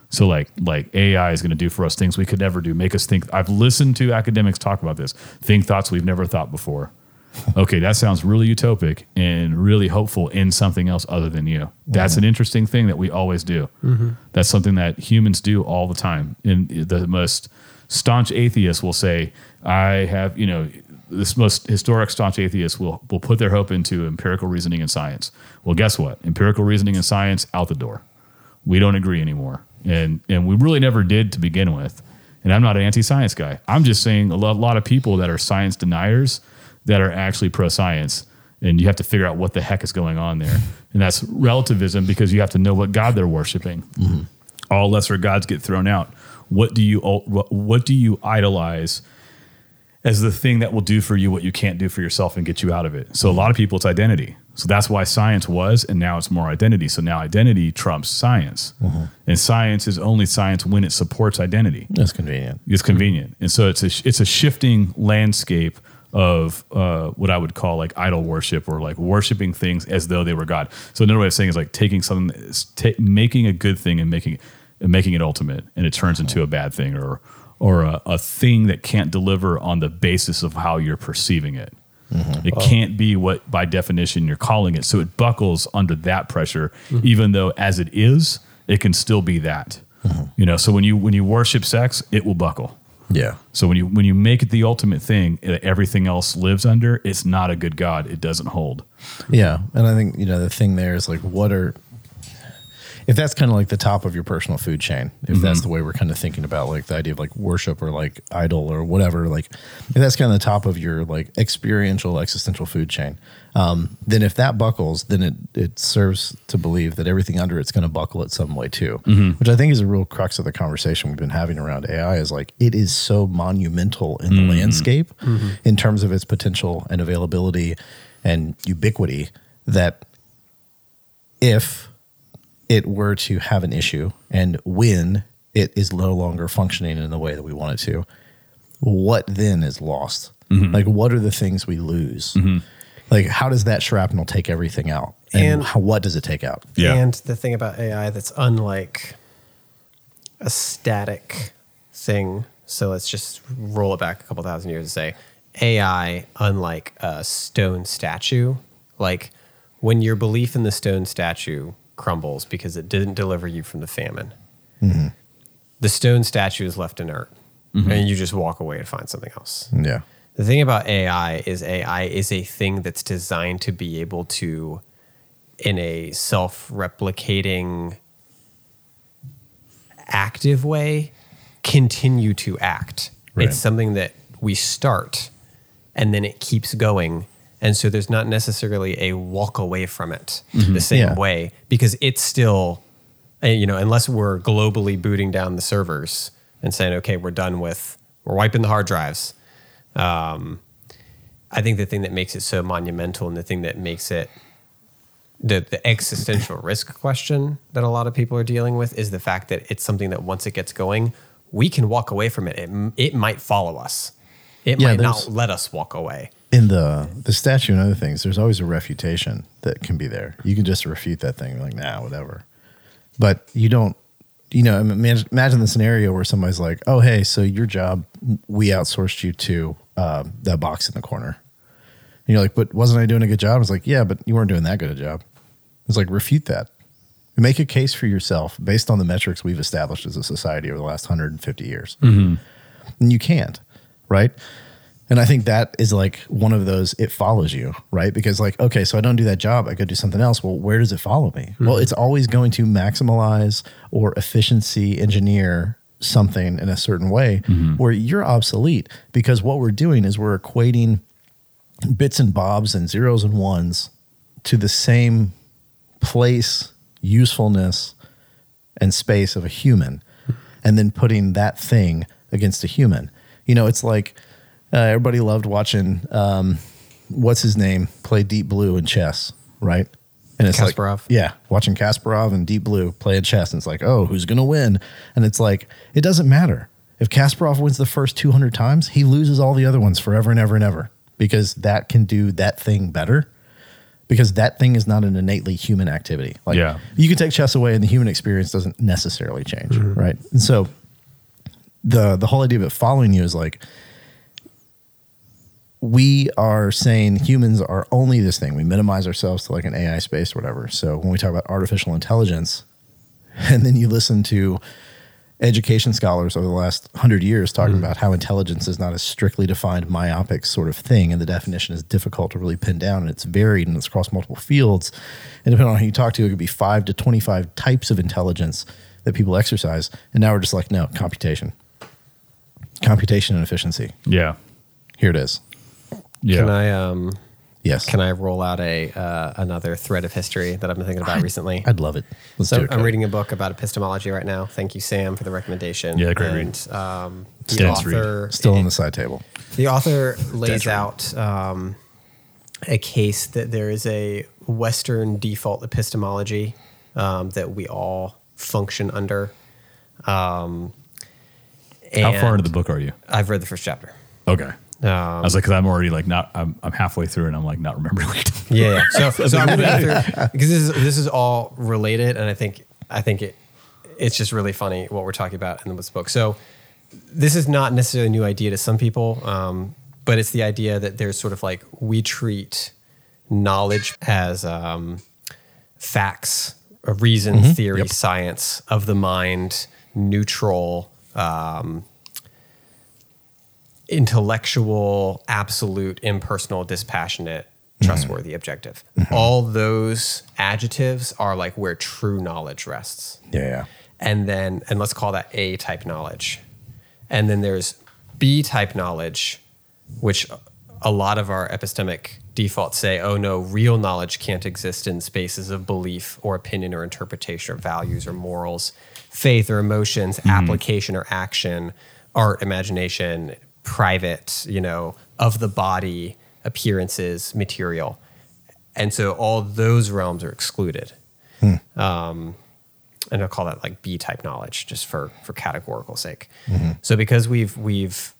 S3: So like like AI is going to do for us things we could never do. Make us think. I've listened to academics talk about this. Think thoughts we've never thought before. Okay, that sounds really utopic and really hopeful in something else other than you. That's an interesting thing that we always do. Mm-hmm. That's something that humans do all the time. And the most staunch atheists will say, "I have," you know, this most historic staunch atheists will will put their hope into empirical reasoning and science. Well, guess what? Empirical reasoning and science out the door we don't agree anymore. And and we really never did to begin with. And I'm not an anti-science guy. I'm just saying a lot, lot of people that are science deniers that are actually pro-science. And you have to figure out what the heck is going on there. And that's relativism because you have to know what God they're worshiping. Mm-hmm. All lesser gods get thrown out. What do you what, what do you idolize as the thing that will do for you what you can't do for yourself and get you out of it. So a lot of people, it's identity. So that's why science was, and now it's more identity. So now identity trumps science, and science is only science when it supports identity.
S4: That's convenient.
S3: It's convenient, and so it's a it's a shifting landscape of uh, what I would call like idol worship or like worshiping things as though they were God. So another way of saying is like taking something, ta- making a good thing and making and making it ultimate, and it turns into a bad thing or or a, a thing that can't deliver on the basis of how you're perceiving it. Mm-hmm. It can't be what by definition you're calling it. So it buckles under that pressure, mm-hmm. even though as it is, it can still be that. Mm-hmm. You know, so when you when you worship sex, it will buckle.
S4: Yeah.
S3: So when you when you make it the ultimate thing that everything else lives under, it's not a good god. It doesn't hold.
S4: Yeah. And I think, you know, the thing there is like, what are, if that's kind of like the top of your personal food chain, if mm-hmm. that's the way we're kind of thinking about like the idea of like worship or like idol or whatever, like if that's kind of the top of your like experiential existential food chain, um, then if that buckles, then it, it serves to believe that everything under it's going to buckle it some way too, mm-hmm. which I think is a real crux of the conversation we've been having around AI is like, it is so monumental in the mm-hmm. landscape in terms of its potential and availability and ubiquity that if it were to have an issue and when it is no longer functioning in the way that we want it to, what then is lost? Mm-hmm. Like, what are the things we lose? Mm-hmm. Like, how does that shrapnel take everything out? And,
S2: And-
S4: how, what does it take out?
S3: Yeah.
S2: And the thing about AI that's unlike a static thing. So let's just roll it back a couple thousand years and say AI, unlike a stone statue, like when your belief in the stone statue crumbles because it didn't deliver you from the famine, mm-hmm. the stone statue is left inert mm-hmm. and you just walk away to find something else.
S4: Yeah.
S2: The thing about AI is AI is a thing that's designed to be able to, in a self replicating, active way, continue to act.
S4: Right.
S2: It's something that we start and then it keeps going. And so there's not necessarily a walk away from it the same
S4: Yeah.
S2: way because it's still, uh, you know, unless we're globally booting down the servers and saying, okay, we're done with, we're wiping the hard drives. Um, I think the thing that makes it so monumental and the thing that makes it the, the existential risk question that a lot of people are dealing with is the fact that it's something that once it gets going, we can walk away from it. It, it might follow us. It
S4: Yeah,
S2: might not let us walk away.
S4: In the the statue and other things, there's always a refutation that can be there. You can just refute that thing, like, nah, whatever. But you don't, you know, imagine, the scenario where somebody's like, oh, hey, so your job, we outsourced you to uh, that box in the corner. And you're like, but wasn't I doing a good job? It's like, yeah, but you weren't doing that good a job. It's like, refute that. Make a case for yourself based on the metrics we've established as a society over the last 150 years. And you can't, right? And I think that is like one of those, it follows you, right? Because, like, okay, so I don't do that job, I go do something else. Well, where does it follow me? Hmm. Well, it's always going to maximize or efficiency engineer something in a certain way mm-hmm. where you're obsolete because what we're doing is we're equating bits and bobs and zeros and ones to the same place, usefulness, and space of a human, hmm. and then putting that thing against a human. You know, it's like uh, everybody loved watching um, what's his name play Deep Blue in chess, right? And it's
S2: Kasparov.
S4: like, yeah, watching Kasparov and Deep Blue playing chess, and it's like, oh, who's gonna win? And it's like, it doesn't matter if Kasparov wins the first two hundred times, he loses all the other ones forever and ever and ever because that can do that thing better. Because that thing is not an innately human activity. Like,
S3: Yeah.
S4: you can take chess away, and the human experience doesn't necessarily change, right? And so, the the whole idea of it following you is like we are saying humans are only this thing. We minimize ourselves to like an AI space or whatever. So when we talk about artificial intelligence, and then you listen to education scholars over the last hundred years talking mm-hmm. about how intelligence is not a strictly defined myopic sort of thing, and the definition is difficult to really pin down, and it's varied and it's across multiple fields. And depending on who you talk to, it could be five to twenty-five types of intelligence that people exercise. And now we're just like, no, computation, computation and efficiency.
S3: Yeah.
S4: Here it is.
S3: Yeah.
S2: Can I um
S4: Yes.
S2: can I roll out a uh, another thread of history that I've been thinking about recently?
S4: I'd love it. Let's
S2: So
S4: do it.
S2: I'm
S4: Cody.
S2: reading a book about epistemology right now. Thank you, Sam, for the recommendation.
S3: Yeah, great
S2: and, Um, the
S3: Dense read.
S2: author
S4: Still on the side table.
S2: The author lays
S3: read.
S2: out um, a case that there is a Western default epistemology um, that we all function under. Um,
S3: How far into the book are you?
S2: I've read the first chapter.
S3: Okay.
S2: Um,
S3: I was like, because I'm already like not, I'm, I'm halfway through and I'm like not remembering.
S2: Yeah, yeah. So, so I'm going through because this is this is all related, and I think I think it it's just really funny what we're talking about in this book. So this is not necessarily a new idea to some people, um, but it's the idea that there's sort of like we treat knowledge as um, facts, a reason, theory, science of the mind, neutral. Um, intellectual, absolute, impersonal, dispassionate, mm-hmm. trustworthy, objective. Mm-hmm. All those adjectives are like where true knowledge rests.
S4: Yeah.
S2: And then, and let's call that A type knowledge. And then there's B type knowledge, which a lot of our epistemic defaults say, oh no, real knowledge can't exist in spaces of belief or opinion or interpretation or values or morals, faith or emotions, mm-hmm. application or action, art, imagination, private, you know, of the body, appearances, material. And so all those realms are excluded Um, and I'll call that like B type knowledge just for for categorical sake. So because we've we've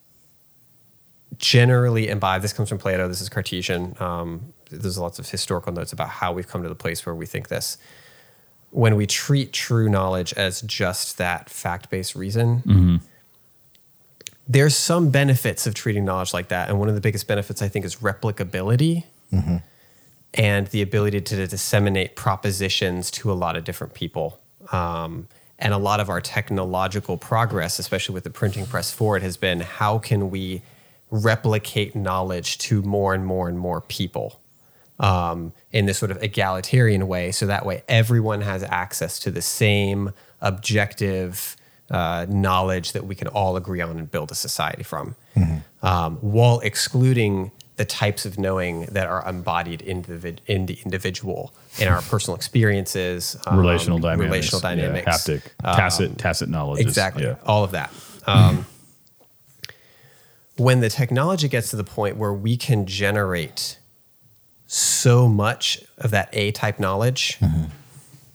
S2: generally imbibed this comes from Plato, this is Cartesian. Um, there's lots of historical notes about how we've come to the place where we think this. when we treat true knowledge as just that fact based reason,
S3: Mm-hmm.
S2: There's some benefits of treating knowledge like that. And one of the biggest benefits, I think, is replicability and the ability to disseminate propositions to a lot of different people. Um, and a lot of our technological progress, especially with the printing press forward, has been how can we replicate knowledge to more and more and more people um, in this sort of egalitarian way. So that way, everyone has access to the same objective uh, knowledge that we can all agree on and build a society from, um, while excluding the types of knowing that are embodied in the, vid- in the individual, in our personal experiences, um,
S3: relational dynamics,
S2: relational
S3: yeah,
S2: dynamics,
S3: haptic, tacit, tacit knowledge.
S2: Exactly.
S3: yeah.
S2: All of that. Um, when the technology gets to the point where we can generate so much of that A type knowledge,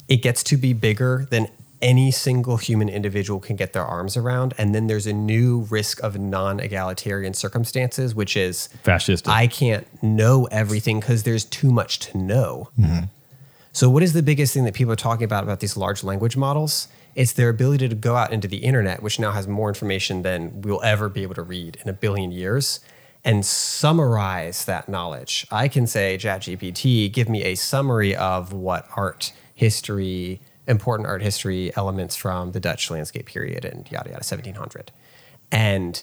S2: it gets to be bigger than any single human individual can get their arms around. And then there's a new risk of non egalitarian circumstances, which is
S3: Fascistic.
S2: I can't know everything because there's too much to know. Mm-hmm. So, what is the biggest thing that people are talking about about these large language models? It's their ability to go out into the internet, which now has more information than we'll ever be able to read in a billion years, and summarize that knowledge. I can say, ChatGPT, give me a summary of what art history, important art history elements from the Dutch landscape period and yada yada, 1700. And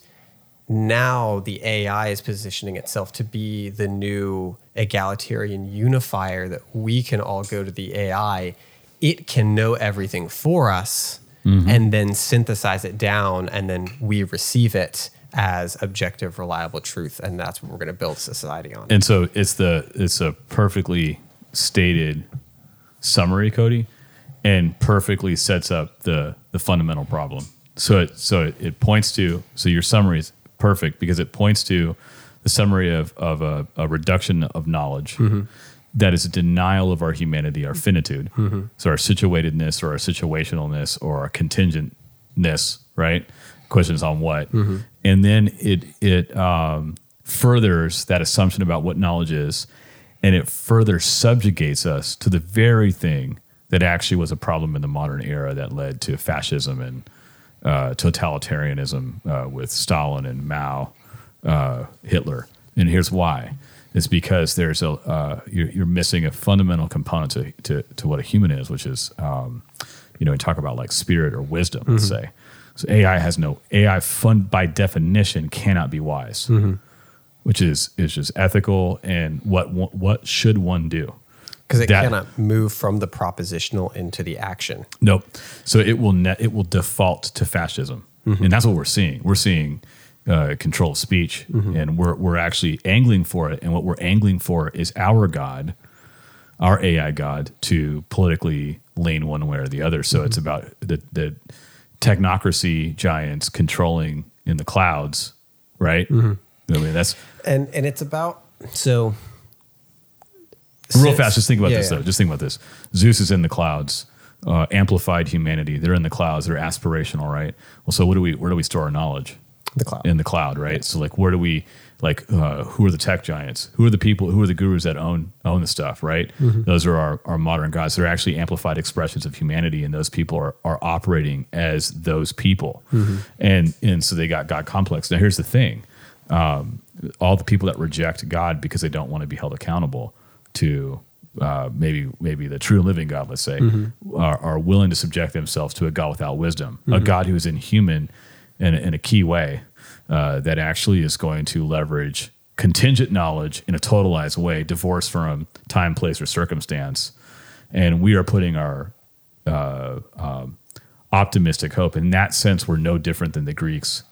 S2: now the AI is positioning itself to be the new egalitarian unifier that we can all go to the AI. It can know everything for us mm-hmm. and then synthesize it down, and then we receive it as objective, reliable truth. And that's what we're going to build society on.
S3: And so it's the it's a perfectly stated summary, Cody, and perfectly sets up the the fundamental problem. So it so it, it points to so your summary is perfect because it points to the summary of of a, a reduction of knowledge mm-hmm. that is a denial of our humanity, our finitude. Mm-hmm. So our situatedness or our situationalness or our contingentness, right? Questions on what, mm-hmm. and then it it um, furthers that assumption about what knowledge is, and it further subjugates us to the very thing that actually was a problem in the modern era that led to fascism and uh, totalitarianism uh, with Stalin and Mao, uh, Hitler. And here's why: it's because there's a uh, you're, you're missing a fundamental component to, to to what a human is, which is um, you know we talk about like spirit or wisdom. Let's say so. AI has no AI. Fun by definition cannot be wise, which is is just ethical and what what should one do?
S2: Because it
S3: that-
S2: cannot move from the propositional into the action.
S3: Nope. So it will ne- it will default to fascism, mm-hmm. and that's what we're seeing. We're seeing uh, control of speech, mm-hmm. and we're we're actually angling for it. And what we're angling for is our God, our AI God, to politically lean one way or the other. So it's mm-hmm. about the the technocracy giants controlling in the clouds, right? I mean that's
S2: And and it's about so
S3: Real fast, just think about
S2: Yeah,
S3: this
S2: yeah.
S3: though. Just think about this. Zeus is in the clouds. Uh, amplified humanity. They're in the clouds. They're aspirational, right? Well, so what do we? Where do we store our knowledge?
S2: The cloud.
S3: In the cloud, right? So like, where do we? Like, uh, who are the tech giants? Who are the people? Who are the gurus that own own the stuff? Right?
S2: Mm-hmm.
S3: Those are our, our modern gods. They're actually amplified expressions of humanity, and those people are are operating as those people.
S2: Mm-hmm.
S3: And and so they got God complex. Now here's the thing: um, all the people that reject God because they don't want to be held accountable to uh, maybe maybe the true living God, let's say, are, are willing to subject themselves to a God without wisdom, a God who is inhuman in, in a key way uh, that actually is going to leverage contingent knowledge in a totalized way, divorced from time, place, or circumstance. And we are putting our uh, um, optimistic hope. In that sense, we're no different than the Greeks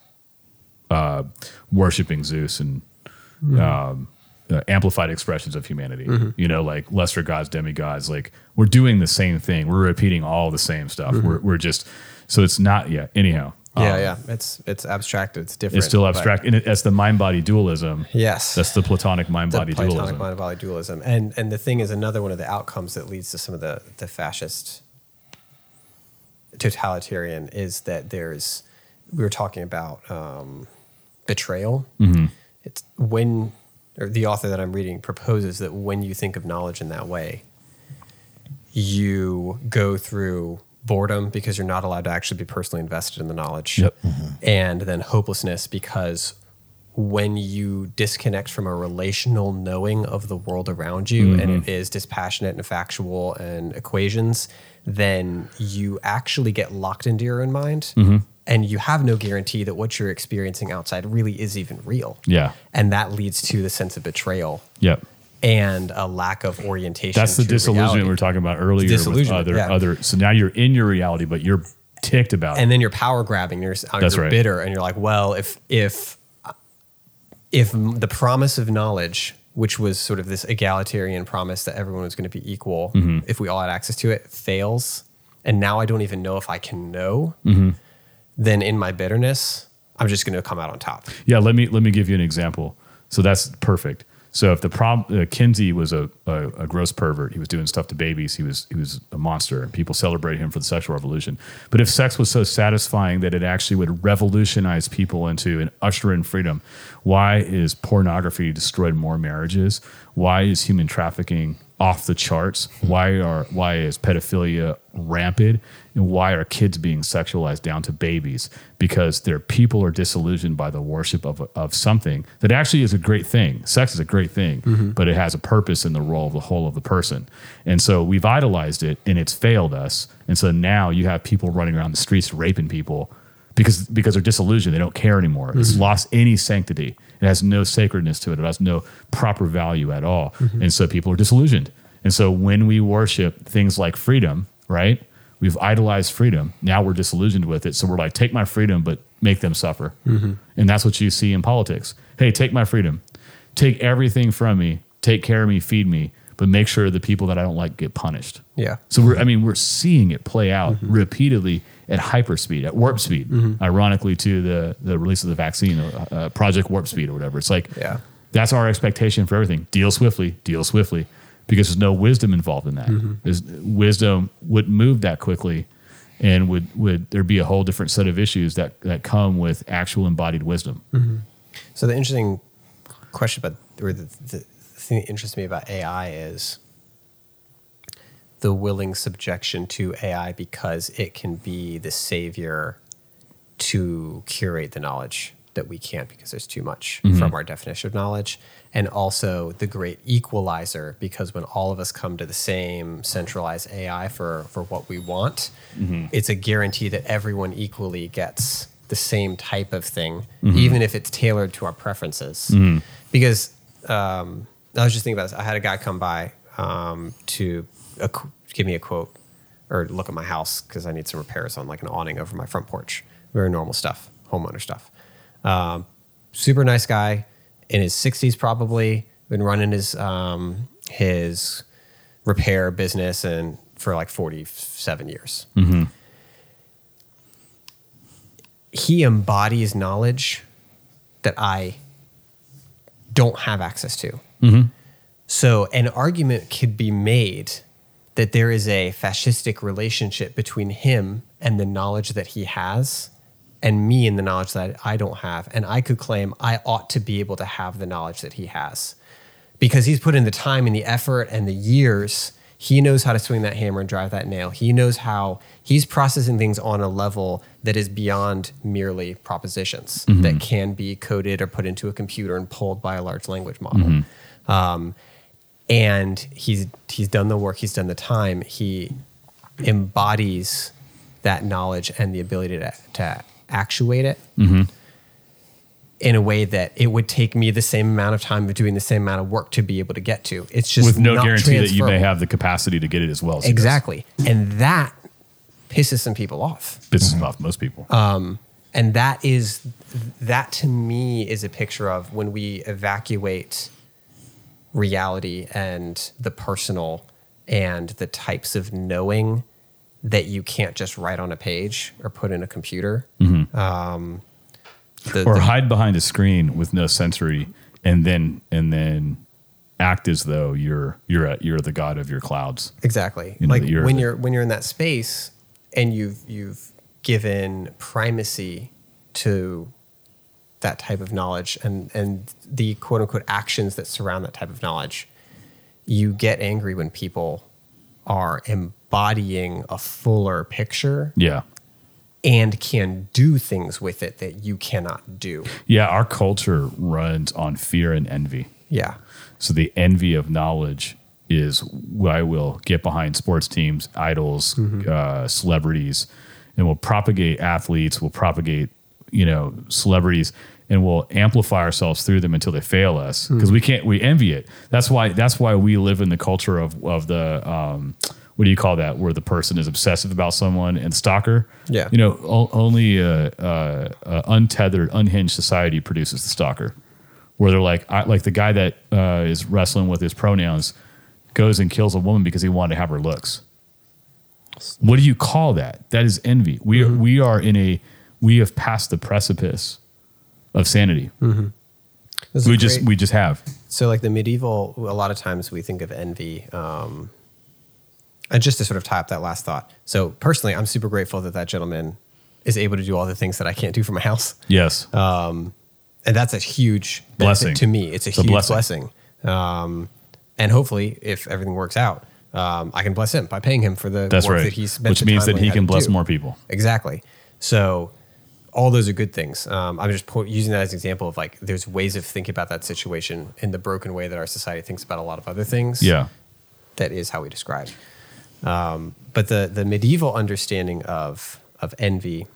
S3: uh, worshiping Zeus and um, uh, amplified expressions of humanity. You know, like lesser gods, demigods. Like we're doing the same thing. We're repeating all the same stuff. We're, we're just so it's not yeah. Anyhow,
S2: yeah,
S3: um,
S2: yeah. It's it's abstract. It's different.
S3: It's still abstract, and it, that's the mind body dualism.
S2: Yes.
S3: that's the Platonic mind
S2: the
S3: body
S2: Platonic
S3: dualism.
S2: mind body dualism. And and the thing is another one of the outcomes that leads to some of the the fascist totalitarian is that there's we were talking about um, betrayal.
S3: Mm-hmm.
S2: It's when or the author that I'm reading proposes that when you think of knowledge in that way, you go through boredom because you're not allowed to actually be personally invested in the knowledge.
S3: Yep. Mm-hmm.
S2: And then hopelessness because when you disconnect from a relational knowing of the world around you and it mm-hmm. is dispassionate and factual and equations, then you actually get locked into your own mind mm-hmm. And you have no guarantee that what you're experiencing outside really is even real.
S3: Yeah.
S2: And that leads to the sense of betrayal
S3: Yep.
S2: and a lack of orientation.
S3: That's the disillusionment
S2: reality.
S3: we were talking about earlier. With
S2: Disillusionment,
S3: other,
S2: yeah.
S3: other. So now you're in your reality, but you're ticked about it.
S2: and then you're power grabbing. You're, uh,
S3: That's
S2: you're
S3: right.
S2: bitter, and you're like, well, if if if the promise of knowledge, which was sort of this egalitarian promise that everyone was going to be equal,
S3: Mm-hmm.
S2: if we all had access to it, fails, and now I don't even know if I can know,
S3: Mm-hmm.
S2: Then in my bitterness, I'm just going to come out on top.
S3: Yeah, let me let me give you an example. So that's perfect. So if the prob uh, Kinsey was a, a a gross pervert, he was doing stuff to babies. He was he was a monster, and people celebrate him for the sexual revolution. But if sex was so satisfying that it actually would revolutionize people into and usher in freedom, why is pornography destroyed more marriages? Why is human trafficking off the charts? Why are why is pedophilia rampant? And why are kids being sexualized down to babies? Because their people are disillusioned by the worship of, of something that actually is a great thing. Sex is a great thing, mm-hmm. but it has a purpose in the role of the whole of the person. And so we've idolized it and it's failed us. And so now you have people running around the streets raping people because because they're disillusioned. They don't care anymore. It's mm-hmm. lost any sanctity. It has no sacredness to it. It has no proper value at all. Mm-hmm. And so people are disillusioned. And so when we worship things like freedom, right? We've idolized freedom. Now we're disillusioned with it. So we're like, take my freedom, but make them suffer. Mm-hmm. And that's what you see in politics. Hey, take my freedom. Take everything from me. Take care of me. Feed me. But make sure the people that I don't like get punished.
S2: Yeah.
S3: So we're, I mean, we're seeing it play out repeatedly at hyperspeed, at warp speed. Ironically, to the the release of the vaccine, uh, uh, Project Warp Speed or whatever. It's like,
S2: Yeah.
S3: that's our expectation for everything. Deal swiftly, deal swiftly, because there's no wisdom involved in that. There's, wisdom wouldn't move that quickly, and would would there be a whole different set of issues that that come with actual embodied wisdom?
S2: So the interesting question about, or the, the thing that interests me about AI is the willing subjection to AI because it can be the savior to curate the knowledge that we can't because there's too much mm-hmm. from our definition of knowledge. And also the great equalizer because when all of us come to the same centralized AI for, for what we want, mm-hmm. it's a guarantee that everyone equally gets the same type of thing, mm-hmm. even if it's tailored to our preferences. Because um, I was just thinking about this. I had a guy come by um, to a, give me a quote or look at my house because I need some repairs on like an awning over my front porch. Very normal stuff, homeowner stuff. Um, super nice guy in his 60s, probably been running his um, his repair business and for like 47 years. He embodies knowledge that I don't have access to. Mm-hmm. So an argument could be made that there is a fascistic relationship between him and the knowledge that he has and me and the knowledge that I don't have. And I could claim I ought to be able to have the knowledge that he has because he's put in the time and the effort and the years. He knows how to swing that hammer and drive that nail. He knows how he's processing things on a level that is beyond merely propositions mm-hmm. that can be coded or put into a computer and pulled by a large language model. Mm-hmm. Um, and he's he's done the work. He's done the time. He embodies that knowledge and the ability to, to actuate it in a way that it would take me the same amount of time of doing the same amount of work to be able to get to. It's just
S3: With no guarantee that you may have the capacity to get it as well. as
S2: exactly, and that pisses some people off.
S3: Pisses off most people.
S2: Um, and that is that to me is a picture of when we evacuate reality and the personal and the types of knowing that you can't just write on a page or put in a computer. Um, the-
S3: or
S2: the-
S3: hide behind a screen with no sensory and then and then act as though you're you're a, you're the god of your clouds.
S2: Exactly.
S3: You know,
S2: like
S3: you're
S2: when
S3: the-
S2: you're when you're in that space and you've you've given primacy to that type of knowledge and and the quote unquote actions that surround that type of knowledge, you get angry when people are embodying a fuller picture
S3: Yeah.
S2: and can do things with it that you cannot do.
S3: Yeah. Our culture runs on fear and envy.
S2: Yeah.
S3: So the envy of knowledge is I will get behind sports teams, idols, uh, celebrities, and we'll propagate athletes, we'll propagate, you know, celebrities, and we'll amplify ourselves through them until they fail us because we can't. We envy it. That's why. That's why we live in the culture of of the. Um, what do you call that? Where the person is obsessive about someone and stalker.
S2: Yeah.
S3: You know, o- only a, a, a untethered, unhinged society produces the stalker where they're like, I, like the guy that uh, is wrestling with his pronouns goes and kills a woman because he wanted to have her looks. What do you call that? That is envy. We are, we are in a we have passed the precipice of sanity.
S2: Is
S3: We
S2: a
S3: just we just have.
S2: So, like the medieval, a lot of times we think of envy. Um, and just to sort of tie up that last thought. So, personally, I'm super grateful that that gentleman is able to do all the things that I can't do for my house.
S3: Yes.
S2: and that's a huge
S3: Blessing.
S2: to me. It's a
S3: It's a
S2: huge
S3: blessing.
S2: blessing. Um, and hopefully, if everything works out, um, I can bless him by paying him for the
S3: That's
S2: work
S3: right.
S2: that he's spent.
S3: Which means that he can bless
S2: do.
S3: more people.
S2: Exactly. So all those are good things. Um, I'm just po- using that as an example of like there's ways of thinking about that situation in the broken way that our society thinks about a lot of other things.
S3: Yeah.
S2: That is how we describe. Um, but the the medieval understanding of of envy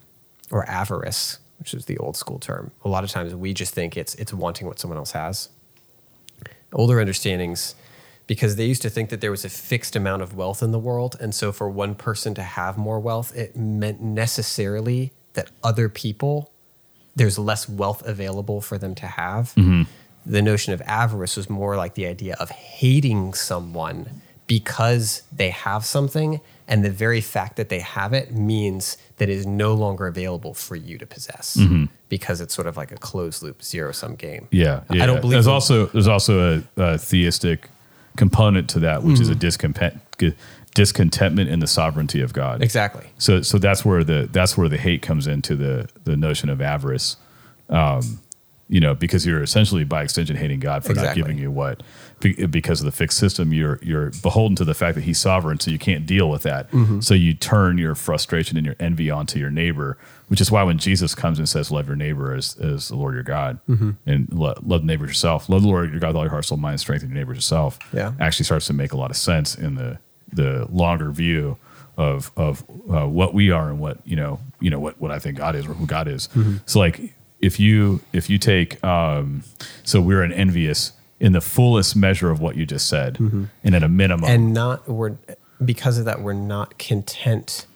S2: or avarice, which is the old school term, a lot of times we just think it's it's wanting what someone else has. Older understandings, because they used to think that there was a fixed amount of wealth in the world, and so for one person to have more wealth, it meant necessarily that other people there's less wealth available for them to have. The notion of avarice was more like the idea of hating someone because they have something, and the very fact that they have it means that it is no longer available for you to possess because it's sort of like a closed loop zero sum game.
S3: Yeah, yeah.
S2: I don't believe
S3: there's also there's also a, a theistic component to that, which is
S2: Mm-hmm.
S3: a discontent discontentment in the sovereignty of God.
S2: exactly.
S3: So so that's where the that's where the hate comes into the the notion of avarice. Um, you know, because you're essentially by extension hating God for not giving you what Be- because of the fixed system. You're you're beholden to the fact that He's sovereign, so you can't deal with that.
S2: Mm-hmm.
S3: So you turn your frustration and your envy onto your neighbor, which is why when Jesus comes and says, "Love your neighbor as, as the Lord your God,"
S2: Mm-hmm.
S3: and lo- love the neighbor as yourself, love the Lord your God with all your heart, soul, mind, and strength, and your neighbor as yourself,
S2: Yeah.
S3: actually starts to make a lot of sense in the the longer view of of uh, what we are and what you know you know what what I think God is or who God is.
S2: Mm-hmm.
S3: So like if you if you take um, so we're an envious in the fullest measure of what you just said, and at a minimum,
S2: Mm-hmm. and not we're because of that we're not content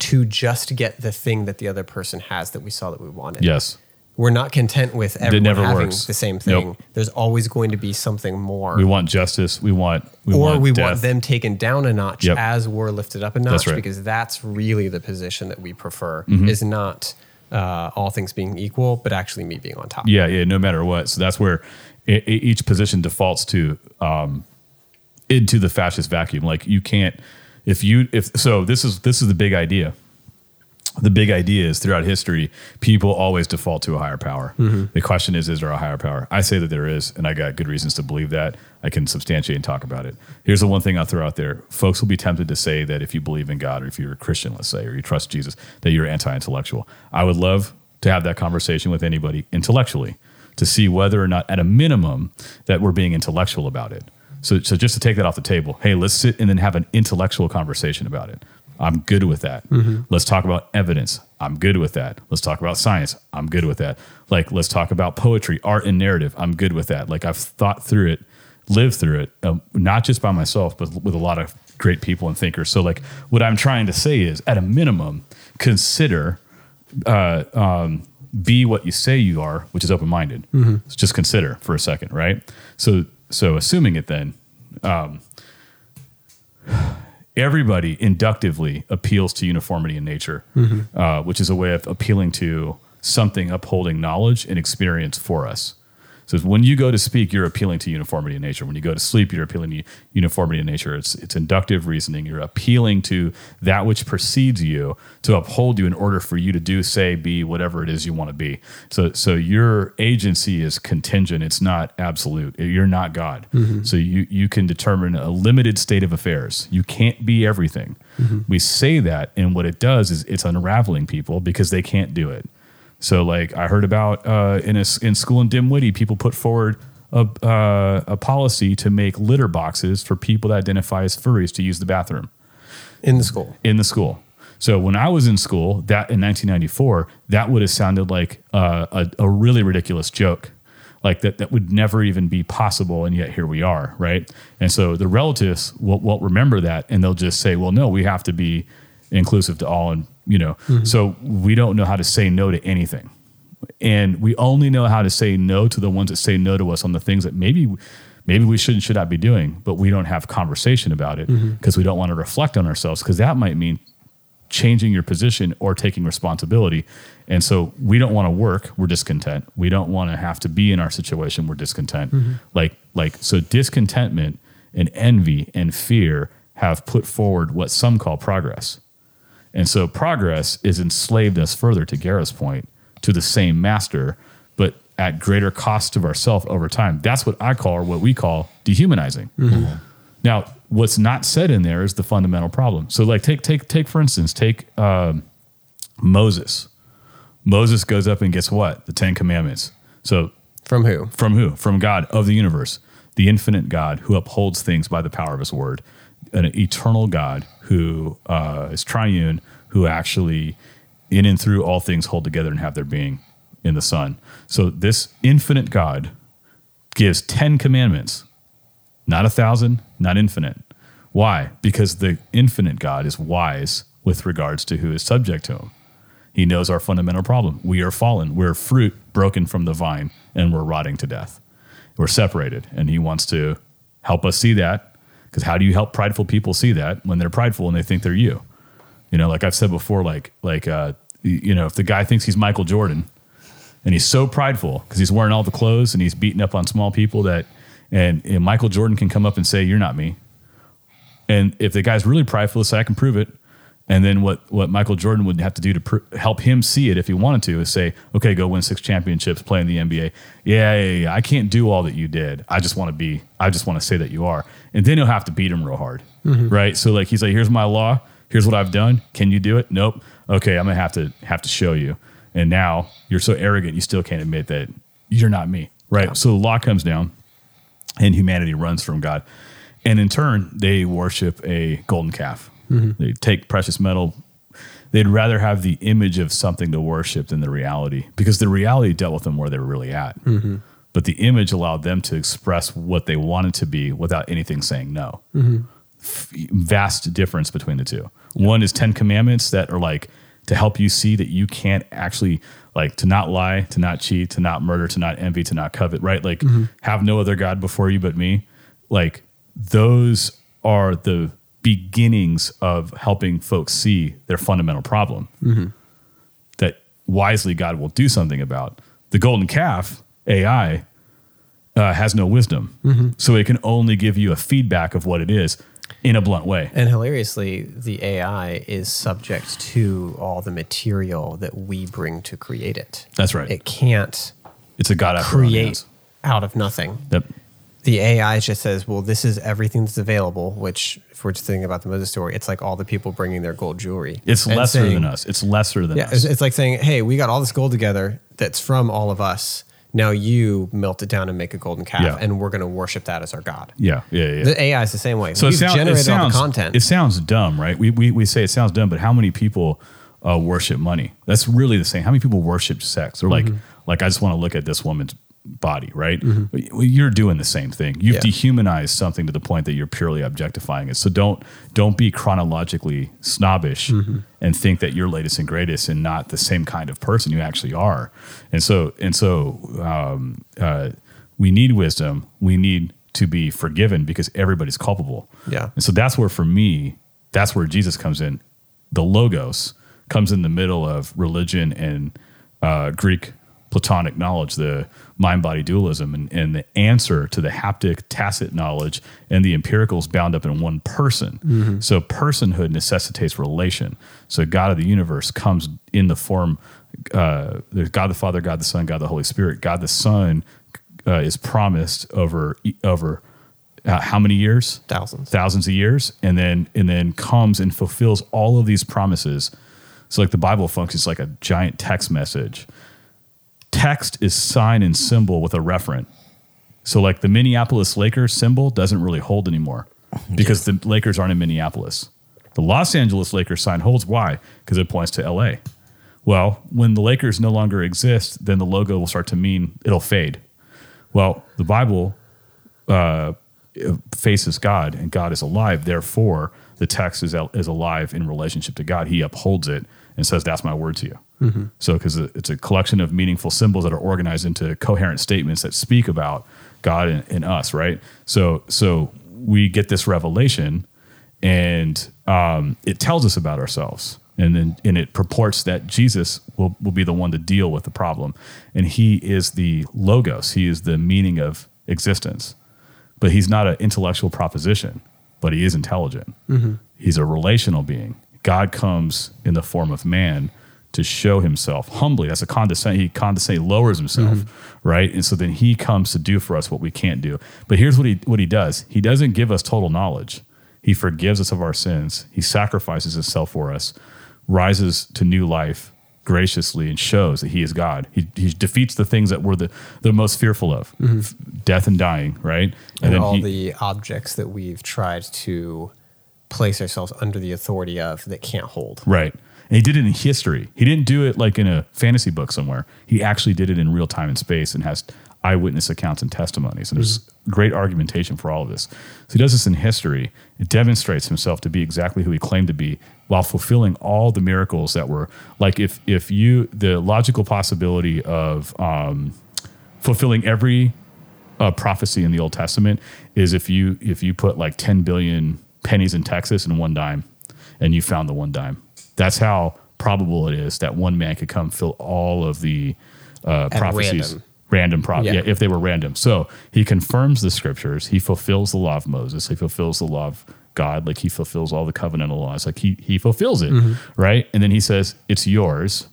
S2: to just get the thing that the other person has that we saw that we wanted.
S3: yes,
S2: We're not content with everyone
S3: never
S2: having
S3: works.
S2: the same thing.
S3: Nope.
S2: There's always going to be something more.
S3: we want justice. We want we
S2: or
S3: want
S2: we
S3: death.
S2: want them taken down a notch
S3: Yep.
S2: as we're lifted up a notch
S3: That's right. Mm-hmm.
S2: because that's really the position that we prefer is not uh, all things being equal, but actually me being on top.
S3: Yeah, yeah, no matter what. So that's where e- e- each position defaults to um, into the fascist vacuum. Like you can't if you if so this is this is the big idea. The big idea is throughout history, people always default to a higher power. Mm-hmm. The question is, is there a higher power? I say that there is, and I got good reasons to believe that. I can substantiate and talk about it. Here's the one thing I'll throw out there. Folks will be tempted to say that if you believe in God or if you're a Christian, let's say, or you trust Jesus, that you're anti-intellectual. I would love to have that conversation with anybody intellectually to see whether or not, at a minimum, that we're being intellectual about it. So, so just to take that off the table, hey, let's sit and then have an intellectual conversation about it. I'm good with that. Let's talk about evidence. I'm good with that. Let's talk about science. I'm good with that. Like, let's talk about poetry, art, and narrative. I'm good with that. Like, I've thought through it, lived through it, um, not just by myself, but with a lot of great people and thinkers. So, like, what I'm trying to say is, at a minimum, consider uh, um, be what you say you are, which is open minded. So just consider for a second, right? So, so assuming it then, um, everybody inductively appeals to uniformity in nature, uh, which is a way of appealing to something upholding knowledge and experience for us. So when you go to speak, you're appealing to uniformity in nature. When you go to sleep, you're appealing to uniformity in nature. It's it's inductive reasoning. You're appealing to that which precedes you to uphold you in order for you to do, say, be whatever it is you want to be. So so your agency is contingent. It's not absolute. You're not God. Mm-hmm. So you you can determine a limited state of affairs. You can't be everything. Mm-hmm. We say that, and what it does is it's unraveling people because they can't do it. So, like I heard about uh, in a, in school in Dinwiddie, people put forward a, uh, a policy to make litter boxes for people that identify as furries to use the bathroom
S2: in the school.
S3: in the school. So when I was in school, that in 1994, that would have sounded like uh, a, a really ridiculous joke, like that that would never even be possible, and yet here we are, right? And so the relatives will, won't remember that, and they'll just say, "Well, no, we have to be inclusive to all," and you know, mm-hmm. so we don't know how to say no to anything, and we only know how to say no to the ones that say no to us on the things that maybe maybe we should and should not be doing, but we don't have conversation about it mm-hmm. because we don't want to reflect on ourselves because that might mean changing your position or taking responsibility. And so we don't want to work, we're discontent. We don't want to have to be in our situation, we're discontent. Mm-hmm. Like like so discontentment and envy and fear have put forward what some call progress. And so progress is enslaved us further to Garreth's point to the same master, but at greater cost of ourself over time. That's what I call or what we call dehumanizing. Now, what's not said in there is the fundamental problem. So, like, take take take for instance, take um, Moses. Moses goes up and gets what? The Ten Commandments. So,
S2: From who?
S3: from who? From God of the universe, the infinite God who upholds things by the power of His word, an eternal God who uh, is triune, who actually in and through all things hold together and have their being in the Son. So, this infinite God gives ten commandments not a thousand, not infinite. Why? Because the infinite God is wise with regards to who is subject to him. He knows our fundamental problem. We are fallen. We're fruit broken from the vine and we're rotting to death. We're separated. And he wants to help us see that. Because how do you help prideful people see that when they're prideful and they think they're you? You know, like I've said before, like, like, uh, you know, if the guy thinks he's Michael Jordan and he's so prideful because he's wearing all the clothes and he's beating up on small people that, and, and Michael Jordan can come up and say, You're not me. And if the guy's really prideful, say, I can prove it. And then what, what Michael Jordan would have to do to pr- help him see it if he wanted to is say, okay, go win six championships, play in the NBA. Yeah, yeah, yeah. I can't do all that you did. I just want to be, I just want to say that you are. And then he'll have to beat him real hard. Mm-hmm. Right. So like, he's like, here's my law. Here's what I've done. Can you do it? Nope. Okay. I'm going to have to have to show you. And now you're so arrogant, you still can't admit that you're not me. Right. So the law comes down and humanity runs from God. And in turn, they worship a golden calf. Mm-hmm. They take precious metal. They'd rather have the image of something to worship than the reality because the reality dealt with them where they were really at. Mm-hmm. But the image allowed them to express what they wanted to be without anything saying no. Mm-hmm. F- vast difference between the two. One is 10 commandments that are like to help you see that you can't actually like to not lie, to not cheat, to not murder, to not envy, to not covet, right? Like have no other God before you but me. Like those are the beginnings of helping folks see their fundamental problem that wisely God will do something about. The golden calf, AI, uh, has no wisdom. So it can only give you a feedback of what it is in a blunt way.
S2: And hilariously, the AI is subject to all the material that we bring to create it.
S3: That's right.
S2: It can't
S3: It's a God
S2: create out of nothing.
S3: Yep.
S2: The AI just says, well, this is everything that's available, which, if we're just thinking about the Moses story, it's like all the people bringing their gold jewelry.
S3: It's
S2: And
S3: lesser
S2: saying-
S3: than us. It's lesser than
S2: Yeah,
S3: us.
S2: it's, it's like saying, hey, we got all this gold together that's from all of us. Now you melt it down and make a golden calf,
S3: Yeah.
S2: and we're going to worship that as our God.
S3: yeah, yeah, yeah.
S2: The AI is the same way.
S3: So
S2: We've
S3: it, sound, it sounds
S2: all the content.
S3: It sounds dumb, right? We, we we say it sounds dumb, but how many people uh, worship money? That's really the same. How many people worship sex? Or like
S2: Mm-hmm.
S3: like I just want to look at this woman's body, right? Well, You're doing the same thing. You've
S2: Yeah.
S3: dehumanized something to the point that you're purely objectifying it. So don't don't be chronologically snobbish
S2: Mm-hmm.
S3: and think that you're latest and greatest and not the same kind of person you actually are. And so and so um, uh, we need wisdom. We need to be forgiven because everybody's culpable.
S2: Yeah.
S3: And so that's where, for me, that's where Jesus comes in. The logos comes in the middle of religion and uh, Greek Platonic knowledge, the mind body dualism, and, and the answer to the haptic tacit knowledge and the empirical is bound up in one person. So personhood necessitates relation. So God of the universe comes in the form uh, there's God the Father, God the Son, God the Holy Spirit. God the Son uh, is promised over over uh, how many years?
S2: Thousands.
S3: thousands of years and then and then comes and fulfills all of these promises so like the bible functions like a giant text message text is sign and symbol with a referent so like the minneapolis lakers symbol doesn't really hold anymore because the lakers aren't in minneapolis the los angeles lakers sign holds why because it points to la well when the lakers no longer exist then the logo will start to mean it'll fade well the bible uh, faces God and God is alive. Therefore, the text is, is alive in relationship to God. He upholds it and says, That's my word to you. So, because it's a collection of meaningful symbols that are organized into coherent statements that speak about God and, and us, right? So, so we get this revelation and um, it tells us about ourselves. And then and it purports that Jesus will, will be the one to deal with the problem. And he is the logos, he is the meaning of existence but he's not an intellectual proposition, but he is intelligent. He's a relational being. God comes in the form of man to show himself humbly. That's a condescend. He condescends, lowers himself, mm-hmm. right? And so then he comes to do for us what we can't do. But here's what he what he does. He doesn't give us total knowledge. He forgives us of our sins. He sacrifices himself for us, rises to new life graciously, and shows that he is God. He, he defeats the things that we're the, the most fearful of, mm-hmm. f- death and dying, right?
S2: And,
S3: then
S2: all
S3: he-
S2: the objects that we've tried to place ourselves under the authority of that can't hold.
S3: Right. And he did it in history. He didn't do it like in a fantasy book somewhere. He actually did it in real time and space and has eyewitness accounts and testimonies. And there's great argumentation for all of this. So he does this in history. It demonstrates himself to be exactly who he claimed to be while fulfilling all the miracles that were like if if you the logical possibility of um, fulfilling every uh, prophecy in the Old Testament is if you if you put like 10 billion pennies in Texas and one dime and you found the one dime. That's how probable it is that one man could come fill all of the uh, prophecies.
S2: random.
S3: Random prop, yeah.
S2: Yeah.
S3: if they were random. So he confirms the scriptures. He fulfills the law of Moses. He fulfills the law of God. Like he fulfills all the covenantal laws. Like he he fulfills it, right? And then he says, "It's yours."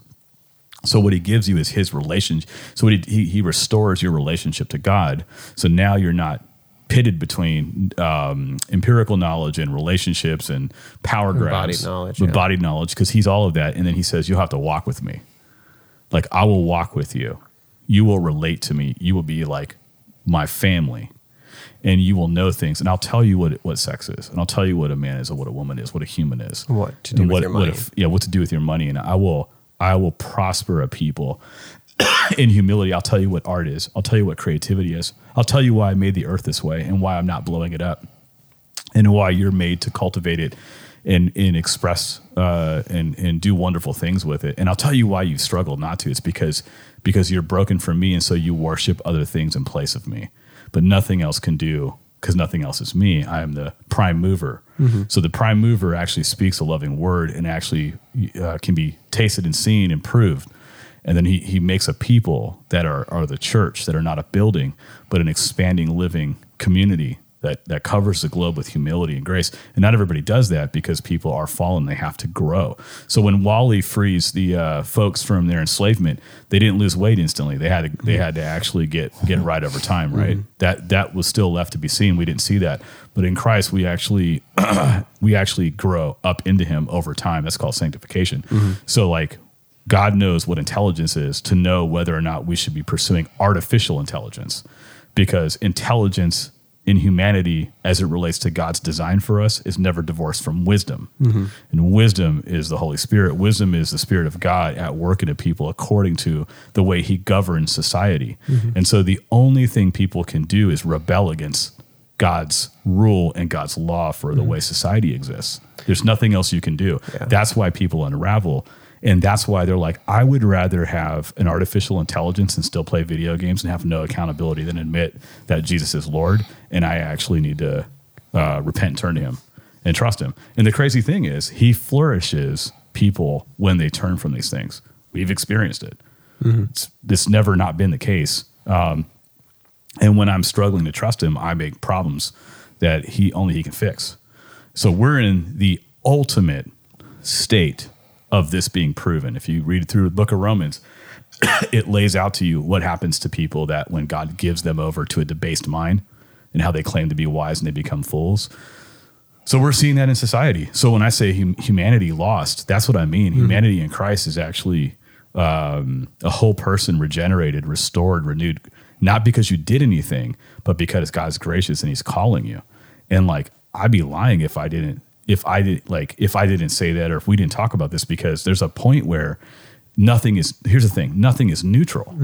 S3: So what he gives you is his relationship. So what he, he he restores your relationship to God. So now you're not pitted between um, empirical knowledge and relationships and power grabs,
S2: Embodied knowledge,
S3: with
S2: yeah.
S3: bodied knowledge, because he's all of that. And then he says, "You'll have to walk with me. Like I will walk with you. You will relate to me. You will be like my family." And you will know things, and I'll tell you what what sex is, and I'll tell you what a man is, or what a woman is, what a human is,
S2: What to do with your
S3: what
S2: money.
S3: if- yeah, what to do with your money, and I will I will prosper a people in humility. I'll tell you what art is. I'll tell you what creativity is. I'll tell you why I made the earth this way and why I'm not blowing it up, and why you're made to cultivate it and and express uh, and and do wonderful things with it. And I'll tell you why you struggle not to. It's because because you're broken from me, and so you worship other things in place of me. But nothing else can do because nothing else is me. I am the prime mover. So the prime mover actually speaks a loving word and actually uh, can be tasted and seen and proved. And then he, he makes a people that are, are the church, that are not a building, but an expanding, living community that, that covers the globe with humility and grace. And not everybody does that because people are fallen. They have to grow. So when WALL-E frees the uh, folks from their enslavement, they didn't lose weight instantly. They had to, they had to actually get get right over time, right? That that was still left to be seen. We didn't see that. But in Christ, we actually we actually grow up into him over time. That's called sanctification. So like God knows what intelligence is to know whether or not we should be pursuing artificial intelligence because intelligence in humanity as it relates to God's design for us is never divorced from wisdom. Mm-hmm. And wisdom is the Holy Spirit. Wisdom is the Spirit of God at work in a people according to the way he governs society. Mm-hmm. And so the only thing people can do is rebel against God's rule and God's law for the mm-hmm. way society exists. There's nothing else you can do.
S2: Yeah.
S3: That's why people unravel. And that's why they're like, I would rather have an artificial intelligence and still play video games and have no accountability than admit that Jesus is Lord and I actually need to uh, repent and turn to Him and trust Him. And the crazy thing is, He flourishes people when they turn from these things. We've experienced it. It's, it's never not been the case. Um, and when I'm struggling to trust him, I make problems that he only he can fix. So we're in the ultimate state of this being proven. If you read through the book of Romans, it lays out to you what happens to people that when God gives them over to a debased mind and how they claim to be wise and they become fools. So we're seeing that in society. So when I say hum- humanity lost, that's what I mean. Humanity in Christ is actually um, a whole person regenerated, restored, renewed, not because you did anything, but because God's gracious and He's calling you. And like, I'd be lying if I didn't, if I did, like, if I didn't say that or if we didn't talk about this, because there's a point where nothing is. Here's the thing: nothing is neutral.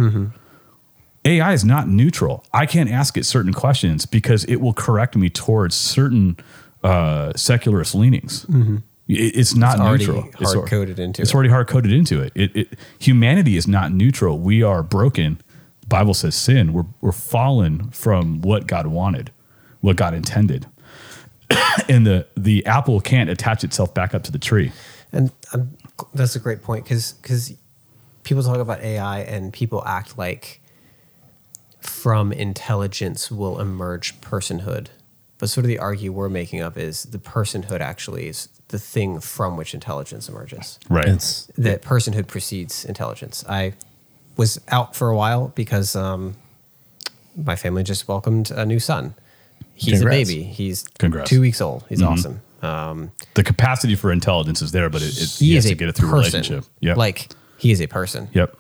S3: AI is not neutral. I can't ask it certain questions because it will correct me towards certain uh, secularist leanings. It- it's not
S2: It's
S3: neutral. It's al-
S2: hard-coded into
S3: It's
S2: it.
S3: already hard coded into it. It, it. Humanity is not neutral. We are broken. The Bible says sin. We're we're fallen from what God wanted, what God intended, and the the apple can't attach itself back up to the tree.
S2: And um, that's a great point because because people talk about AI and people act like from intelligence will emerge personhood. But sort of the argue we're making up is the personhood actually is the thing from which intelligence emerges.
S3: Right.
S4: It's
S2: That personhood precedes intelligence. I was out for a while because um, my family just welcomed a new son. He's
S4: Congrats.
S2: a baby. He's
S3: Congrats.
S2: two weeks old. He's awesome. Um,
S3: the capacity for intelligence is there, but it, it
S2: he
S3: have
S2: a
S3: to get it through
S2: person.
S3: relationship. Yep.
S2: Like he is a person.
S3: yep.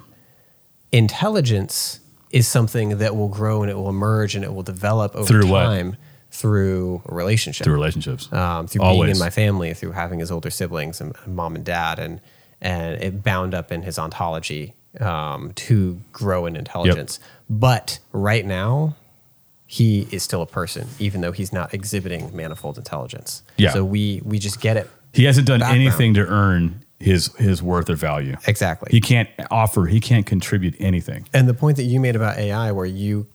S2: Intelligence is something that will grow and it will emerge and it will develop over
S3: Through what?
S2: time through a relationship.
S3: Through relationships.
S2: um, through being in my family, through having his older siblings and, mom and dad, and and it bound up in his ontology um, to grow in intelligence. But right now, he is still a person, even though he's not exhibiting manifold intelligence.
S3: Yeah.
S2: So we we just get it
S3: He hasn't done
S2: background.
S3: anything to earn his his worth or value.
S2: exactly.
S3: He can't offer. He can't contribute anything.
S2: And the point that you made about AI, where you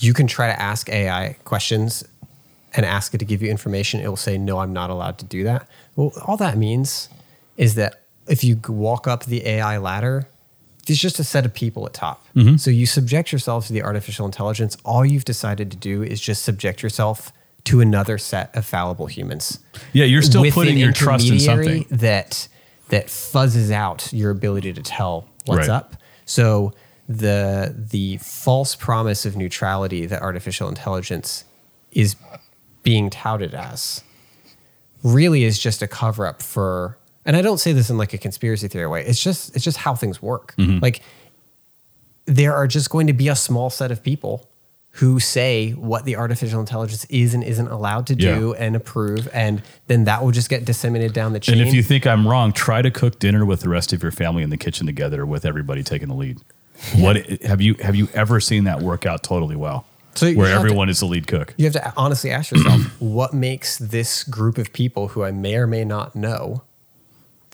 S2: you can try to ask AI questions and ask it to give you information, it will say, "No, I'm not allowed to do that." Well, all that means is that if you walk up the AI ladder, there's just a set of people at top. Mm-hmm. So you subject yourself to the artificial intelligence. All you've decided to do is just subject yourself to another set of fallible humans.
S3: Yeah, you're still putting your trust in something.
S2: that that fuzzes out your ability to tell what's
S3: Right.
S2: up. So the the false promise of neutrality that artificial intelligence is being touted as really is just a cover up for and I don't say this in like a conspiracy theory way. It's just it's just how things work.
S3: Mm-hmm.
S2: Like there are just going to be a small set of people who say what the artificial intelligence is and isn't allowed to do
S3: Yeah.
S2: and approve and then that will just get disseminated down the chain.
S3: And if you think I'm wrong, try to cook dinner with the rest of your family in the kitchen together with everybody taking the lead. What have you have you ever seen that work out totally well?
S2: So
S3: where
S2: have to-
S3: everyone is the lead cook.
S2: You have to honestly ask yourself what makes this group of people who I may or may not know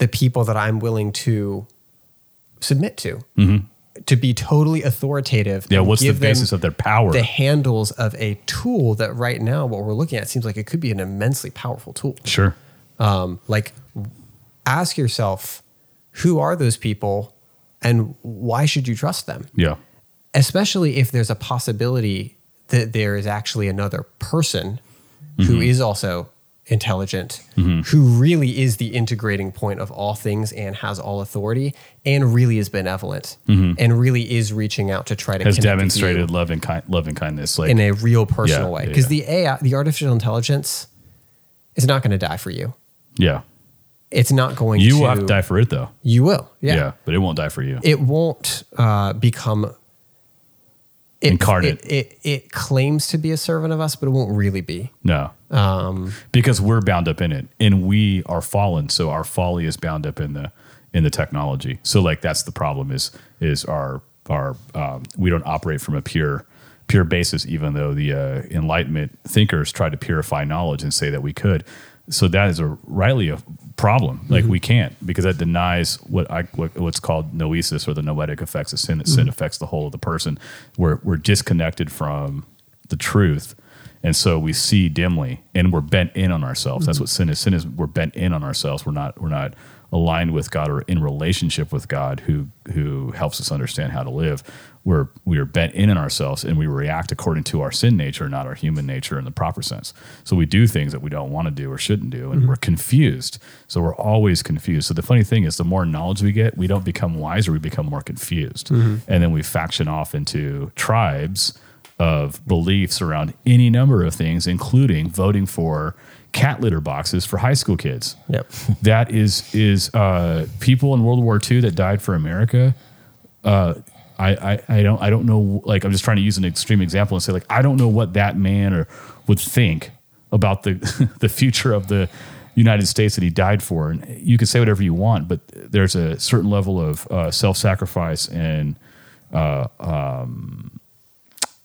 S2: the people that I'm willing to submit to, to be totally authoritative.
S3: Mm-hmm. Yeah, what's the basis of their power?
S2: The handles of a tool that right now, what we're looking at, seems like it could be an immensely powerful tool.
S3: Sure.
S2: Um, like, ask yourself, who are those people, and why should you trust them?
S3: Yeah.
S2: especially if there's a possibility that there is actually another person who is also intelligent, who really is the integrating point of all things and has all authority and really is benevolent and really is reaching out to try to
S3: Has demonstrated love and kind love and kindness. Like
S2: in a real personal
S3: Yeah,
S2: way. Because
S3: yeah.
S2: the AI, the artificial intelligence, is not going to die for you.
S3: yeah.
S2: It's not going to
S3: You
S2: to.
S3: will have to die for it though.
S2: You will.
S3: Yeah.
S2: yeah
S3: But it won't die for you.
S2: it won't uh, become it,
S3: Incarnate.
S2: It, it it claims to be a servant of us, but it won't really be.
S3: No.
S2: Um,
S3: because we're bound up in it and we are fallen so our folly is bound up in the in the technology. So like that's the problem is is our our um, we don't operate from a pure pure basis even though the uh, enlightenment thinkers try to purify knowledge and say that we could. So that is a rightly a problem. Like we can't because that denies what i what, what's called noesis or the noetic effects of sin. That sin affects the whole of the person. We're we're disconnected from the truth and so we see dimly and we're bent in on ourselves. That's mm-hmm. what sin is. Sin is we're bent in on ourselves. We're not we're not aligned with God or in relationship with God who who helps us understand how to live. We're we are bent in on ourselves and we react according to our sin nature, not our human nature in the proper sense. So we do things that we don't want to do or shouldn't do, and mm-hmm. we're confused. So we're always confused. So the funny thing is, the more knowledge we get, we don't become wiser; we become more confused, mm-hmm. and then we faction off into tribes of beliefs around any number of things, including voting for cat litter boxes for high school kids.
S2: Yep.
S3: That is is uh, people in World War II that died for America. Uh, I, I I don't I don't know. Like I'm just trying to use an extreme example and say like I don't know what that man or would think about the the future of the United States that he died for. And you can say whatever you want, but there's a certain level of uh, self sacrifice and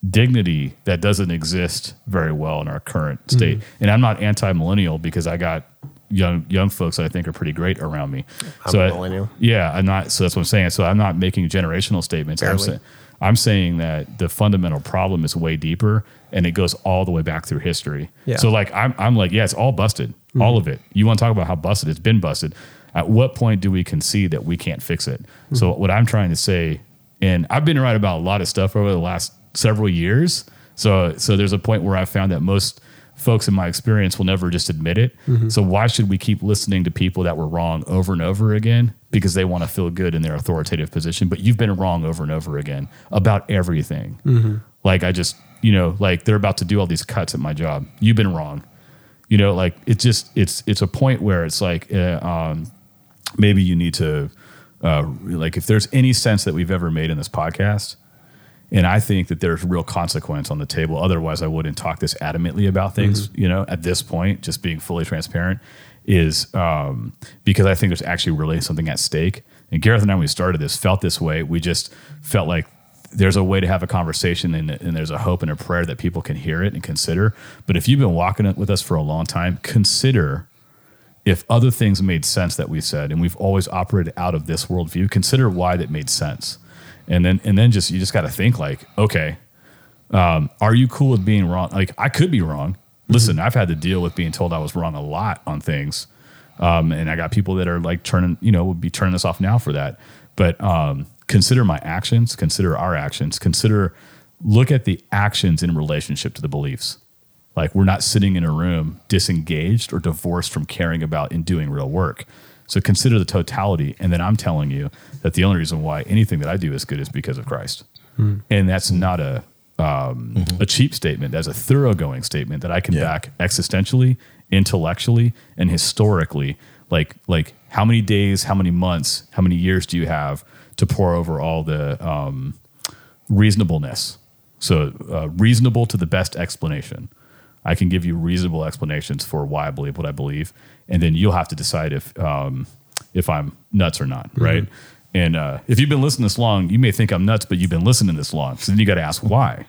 S3: dignity that doesn't exist very well in our current mm-hmm. state. And I'm not anti-millennial because I got young young folks that I think are pretty great around me.
S2: I'm a
S3: I-
S2: millennial.
S3: yeah, I'm not. So that's what I'm saying. So I'm not making generational statements. I'm,
S2: Barely.
S3: saying I'm saying that the fundamental problem is way deeper and it goes all the way back through history.
S2: Yeah.
S3: So like I'm I'm like yeah, it's all busted, mm-hmm. all of it. You want to talk about how busted it's been busted? At what point do we concede that we can't fix it? So mm-hmm. what I'm trying to say, and I've been right about a lot of stuff over the last several years. So so there's a point where I found that most folks in my experience will never just admit it. So why should we keep listening to people that were wrong over and over again because they want to feel good in their authoritative position? But you've been wrong over and over again about everything. Like I just, you know, like they're about to do all these cuts at my job. You've been wrong. You know, like it's just it's it's a point where it's like uh, um, maybe you need to uh, like if there's any sense that we've ever made in this podcast and i think that there's real consequence on the table. Otherwise i wouldn't talk this adamantly about things you know at this point just being fully transparent is um, because i think there's actually really something at stake. And Garreth and i when we started this felt this way. We just felt like there's a way to have a conversation and, and there's a hope and a prayer that people can hear it and consider. But if you've been walking it with us for a long time consider if other things made sense that we said and we've always operated out of this worldview consider why that made sense and then and then just you just got to think like okay um, are you cool with being wrong? Like i could be wrong. Listen i've had to deal with being told i was wrong a lot on things. Um, and i got people that are like turning you know would be turning us off now for that. But um, consider my actions consider our actions consider look at the actions in relationship to the beliefs. Like we're not sitting in a room disengaged or divorced from caring about and doing real work. So consider the totality. And then I'm telling you that the only reason why anything that I do is good is because of Christ. And that's not a um, a cheap statement. That's a thoroughgoing statement that I can back existentially, intellectually, and historically. Like like how many days, how many months, how many years do you have to pour over all the um, reasonableness? So uh, reasonable to the best explanation. I can give you reasonable explanations for why I believe what I believe, and then you'll have to decide if um, if I'm nuts or not, right? And uh, if you've been listening this long, you may think I'm nuts, but you've been listening this long, so then you got to ask why.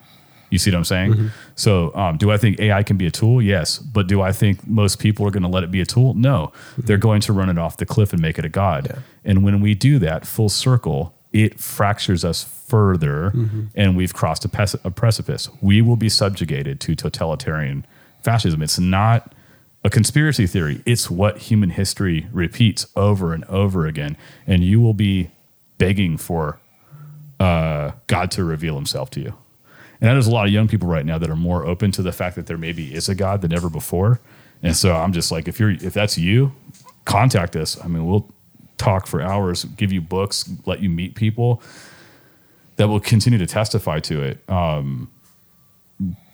S3: You see what I'm saying? So, um, do I think AI can be a tool? Yes, but do I think most people are going to let it be a tool? No, they're going to run it off the cliff and make it a god. And when we do that, full circle, it fractures us further and we've crossed a, pes- a precipice. We will be subjugated to totalitarian fascism. It's not a conspiracy theory, it's what human history repeats over and over again. And you will be begging for uh, God to reveal himself to you. And there's a lot of young people right now that are more open to the fact that there maybe is a God than ever before. And so I'm just like, if you're if that's you, contact us. I mean, we'll talk for hours, give you books, let you meet people that will continue to testify to it. Um,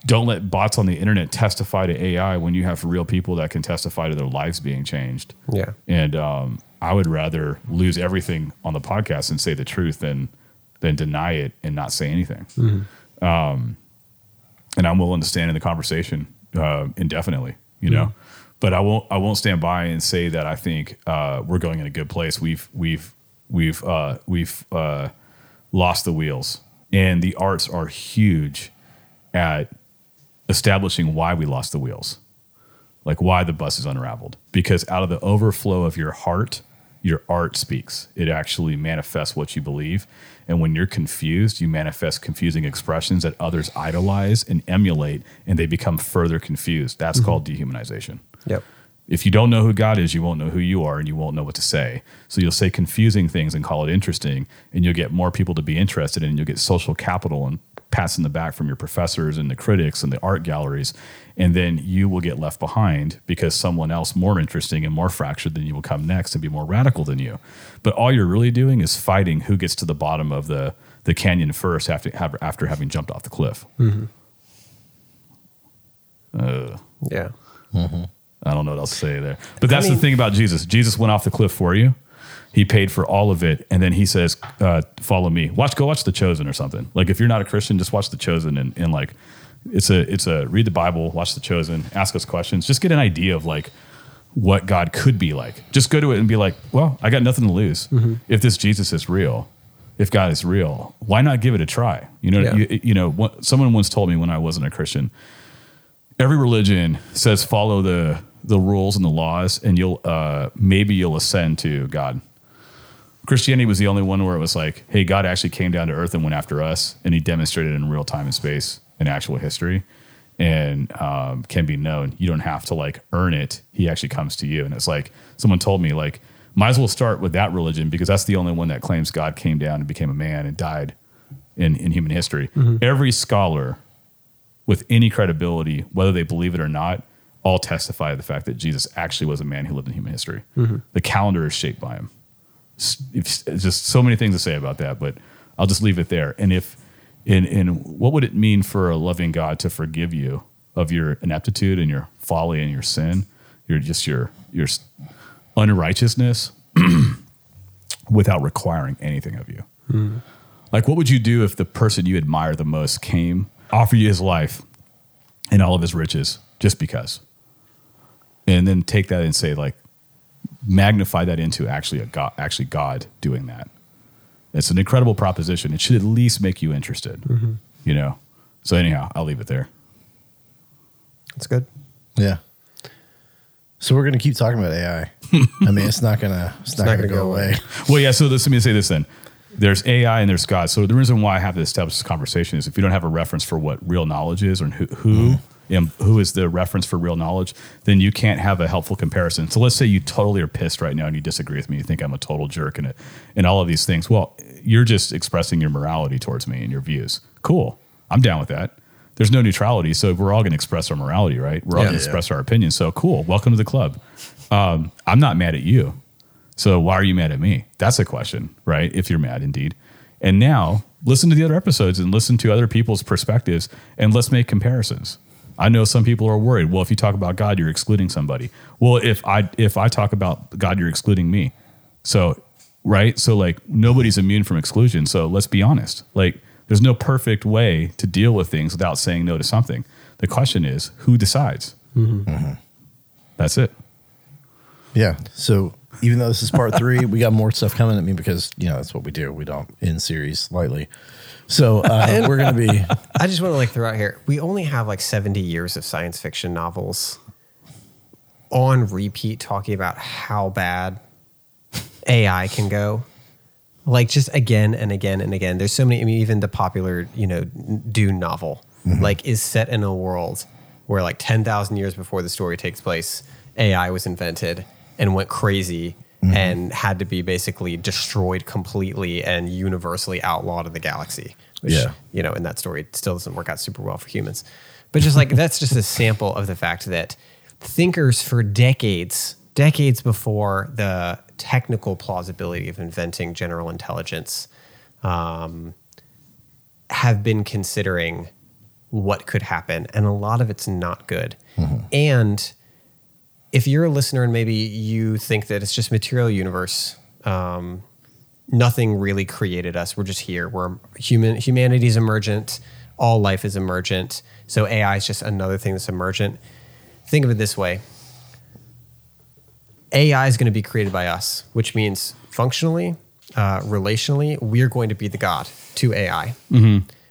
S3: don't let bots on the internet testify to AI when you have real people that can testify to their lives being changed.
S2: Yeah.
S3: And um, I would rather lose everything on the podcast and say the truth than than deny it and not say anything. Um, and I'm willing to stand in the conversation uh, indefinitely, you know. But I won't. I won't stand by and say that I think uh, we're going in a good place. We've we've we've uh, we've uh, lost the wheels, and the arts are huge at establishing why we lost the wheels like why the bus is unraveled because out of the overflow of your heart your art speaks it actually manifests what you believe and when you're confused you manifest confusing expressions that others idolize and emulate and they become further confused that's mm-hmm. called dehumanization
S2: Yep.
S3: If you don't know who God is, you won't know who you are and you won't know what to say. So you'll say confusing things and call it interesting, and you'll get more people to be interested in, and you'll get social capital and pats in the back from your professors and the critics and the art galleries. And then you will get left behind because someone else more interesting and more fractured than you will come next and be more radical than you. But all you're really doing is fighting who gets to the bottom of the, the canyon first after, after having jumped off the cliff. Mm-hmm.
S2: Uh, yeah. Mm-hmm.
S3: I don't know what else to say there. But that's
S2: mean-
S3: the thing about Jesus. Jesus went off the cliff for you. He paid for all of it, and then he says, uh, "Follow me." Watch, go watch The Chosen or something. Like if you're not a Christian, just watch The Chosen and, and like, it's a it's a read the Bible, watch The Chosen, ask us questions, just get an idea of like what God could be like. Just go to it and be like, "Well, I got nothing to lose. If this Jesus is real, if God is real, why not give it a try?" You know,
S2: Yeah.
S3: you, you know. What, someone once told me when I wasn't a Christian every religion says follow the the rules and the laws and you'll uh maybe you'll ascend to god christianity was the only one where it was like hey god actually came down to earth and went after us and he demonstrated in real time and space in actual history and um, can be known. You don't have to like earn it. He actually comes to you. And it's like someone told me like might as well start with that religion because that's the only one that claims god came down and became a man and died in, in human history. Every scholar with any credibility, whether they believe it or not, all testify to the fact that Jesus actually was a man who lived in human history. The calendar is shaped by him. S- It's it's just so many things to say about that, but I'll just leave it there. And if, in, in what would it mean for a loving God to forgive you of your ineptitude and your folly and your sin, your just your your unrighteousness, without requiring anything of you? Hmm. Like, what would you do if the person you admire the most came, offer you his life and all of his riches just because? And then take that and say, like, magnify that into actually a God, actually God doing that. It's an incredible proposition. It should at least make you interested, mm-hmm. you know? So, anyhow, I'll leave it there.
S2: That's good.
S4: Yeah. So we're gonna keep talking about AI. I mean, it's not gonna it's, not,
S2: not
S4: gonna,
S2: gonna
S4: go
S2: go
S4: away.
S3: Well, yeah. So this, let me say this then. There's AI and there's God. So the reason why I have to establish this conversation is if you don't have a reference for what real knowledge is or who who, mm-hmm. And who is the reference for real knowledge, then you can't have a helpful comparison. So let's say you totally are pissed right now and you disagree with me. You think I'm a total jerk and it, and all of these things. Well, you're just expressing your morality towards me and your views. Cool. I'm down with that. There's no neutrality, so we're all going to express our morality, right? We're all
S2: Yeah.
S3: going to express our opinion. So cool. Welcome to the club. Um, I'm not mad at you. So why are you mad at me? That's a question, right? If you're mad indeed. And now listen to the other episodes and listen to other people's perspectives and let's make comparisons. I know some people are worried. Well, if you talk about God, you're excluding somebody. Well, if I if I talk about God, you're excluding me. So, right? So like nobody's immune from exclusion. So let's be honest. Like there's no perfect way to deal with things without saying no to something. The question is, who decides? Mm-hmm. Uh-huh. That's it.
S4: Yeah. So even though this is part three, we got more stuff coming at me because you know that's what we do. We don't end series lightly. So uh, we're gonna be
S2: I just want to like throw out here. We only have like 70 years of science fiction novels on repeat talking about how bad AI can go. Like just again and again and again. There's so many. I mean, even the popular, you know, Dune novel, like is set in a world where like 10,000 years before the story takes place, AI was invented and went crazy and had to be basically destroyed completely and universally outlawed in the galaxy. Which,
S4: Yeah.
S2: you know, in that story, it still doesn't work out super well for humans. But just like that's just a sample of the fact that thinkers for decades, decades before the technical plausibility of inventing general intelligence, um, have been considering what could happen, and a lot of it's not good. And if you're a listener and maybe you think that it's just material universe, um, nothing really created us. We're just here. We're human. Humanity is emergent. All life is emergent. So AI is just another thing that's emergent. Think of it this way: AI is going to be created by us, which means functionally, uh, relationally, we're going to be the god to AI.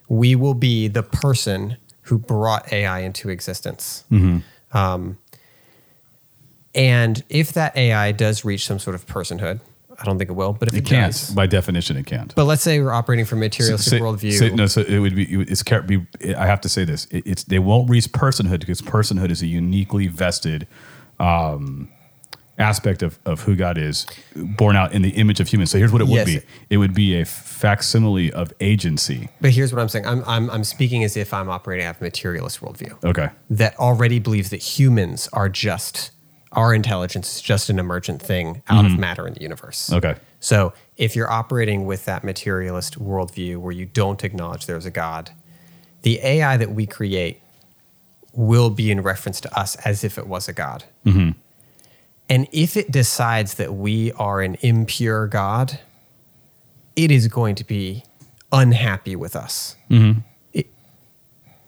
S2: We will be the person who brought AI into existence. Um, and if that AI does reach some sort of personhood, I don't think it will, but if it,
S3: It can't.
S2: does,
S3: By definition, it can't.
S2: but let's say we're operating from a materialistic worldview.
S3: no, so it would be. It's be. I have to say this. It, it's they won't reach personhood because personhood is a uniquely vested um, aspect of, of who God is, born out in the image of humans. So here's what it would
S2: Yes.
S3: be: it would be a facsimile of agency.
S2: But here's what I'm saying. I'm, I'm, I'm speaking as if I'm operating out of a materialist worldview
S3: Okay.
S2: that already believes that humans are just, our intelligence is just an emergent thing out of matter in the universe.
S3: Mm-hmm. Okay.
S2: So if you're operating with that materialist worldview where you don't acknowledge there's a God, the AI that we create will be in reference to us as if it was a God. And if it decides that we are an impure God, it is going to be unhappy with us. It,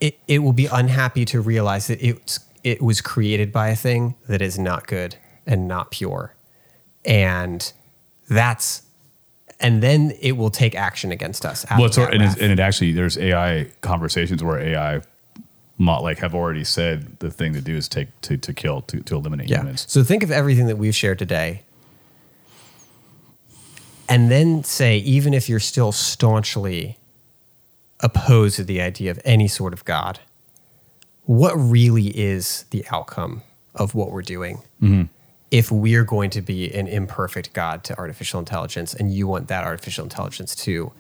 S2: it, it will be unhappy to realize that it's, it was created by a thing that is not good and not pure. And that's, and then it will take action against us.
S3: Well, it's, and, and it actually there's AI conversations where AI, like have already said the thing to do is take to, to kill to, to eliminate
S2: Yeah.
S3: humans.
S2: So think of everything that we've shared today. And then say, even if you're still staunchly opposed to the idea of any sort of God, what really is the outcome of what we're doing? Mm-hmm. If we're going to be an imperfect God to artificial intelligence and you want that artificial intelligence to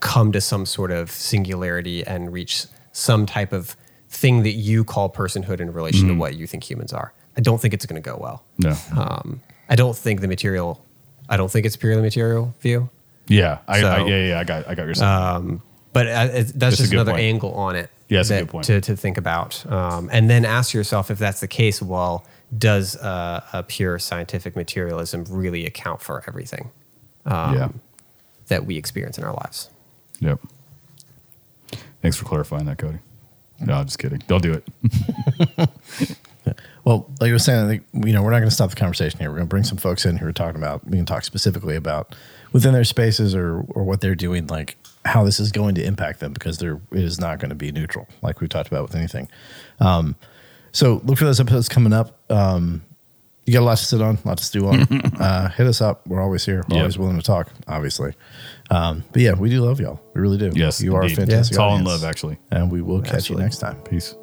S2: come to some sort of singularity and reach some type of thing that you call personhood in relation to mm-hmm. what you think humans are. I don't think it's going to go well.
S3: No.
S2: Um, I don't think the material. I don't think it's purely material view,
S3: yeah. I,
S2: so-
S3: I, yeah, yeah. I got I got your saying.
S2: But uh, it, that's just another
S3: point.
S2: angle on it.
S3: Yeah, that's a
S2: that-
S3: good point.
S2: to to think about, um, and then ask yourself if that's the case. Well, does uh, a pure scientific materialism really account for everything um,
S3: yeah.
S2: that we experience in our lives?
S3: Yep. Thanks for clarifying that, Cody. No, I'm just kidding. Don't do it.
S4: Well, like I was saying, I think you know we're not going to stop the conversation here. We're going to bring some folks in who are talking about. We can talk specifically about within their spaces or or what they're doing, like how this is going to impact them, because there it is not going to be neutral, like we talked about with anything. Um, so look for those episodes coming up. Um, you got a lot to sit on, a lot to stew on. uh, hit us up. We're always here. We're
S3: Yep.
S4: always willing to talk, obviously. Um, but yeah, we do love y'all. We really do.
S3: Yes,
S4: you are a
S3: indeed.
S4: fantastic.
S3: It's all in love, actually.
S4: And we will catch
S2: Absolutely.
S4: you next time.
S3: Peace.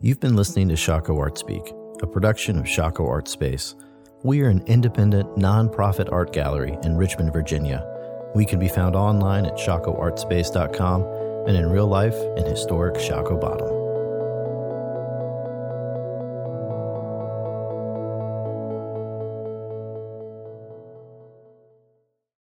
S1: You've been listening to Shockoe Art Speak, a production of Shockoe Art Space. We are an independent, nonprofit art gallery in Richmond, Virginia. We can be found online at shockoeartspace.com and in real life in historic Shockoe Bottom.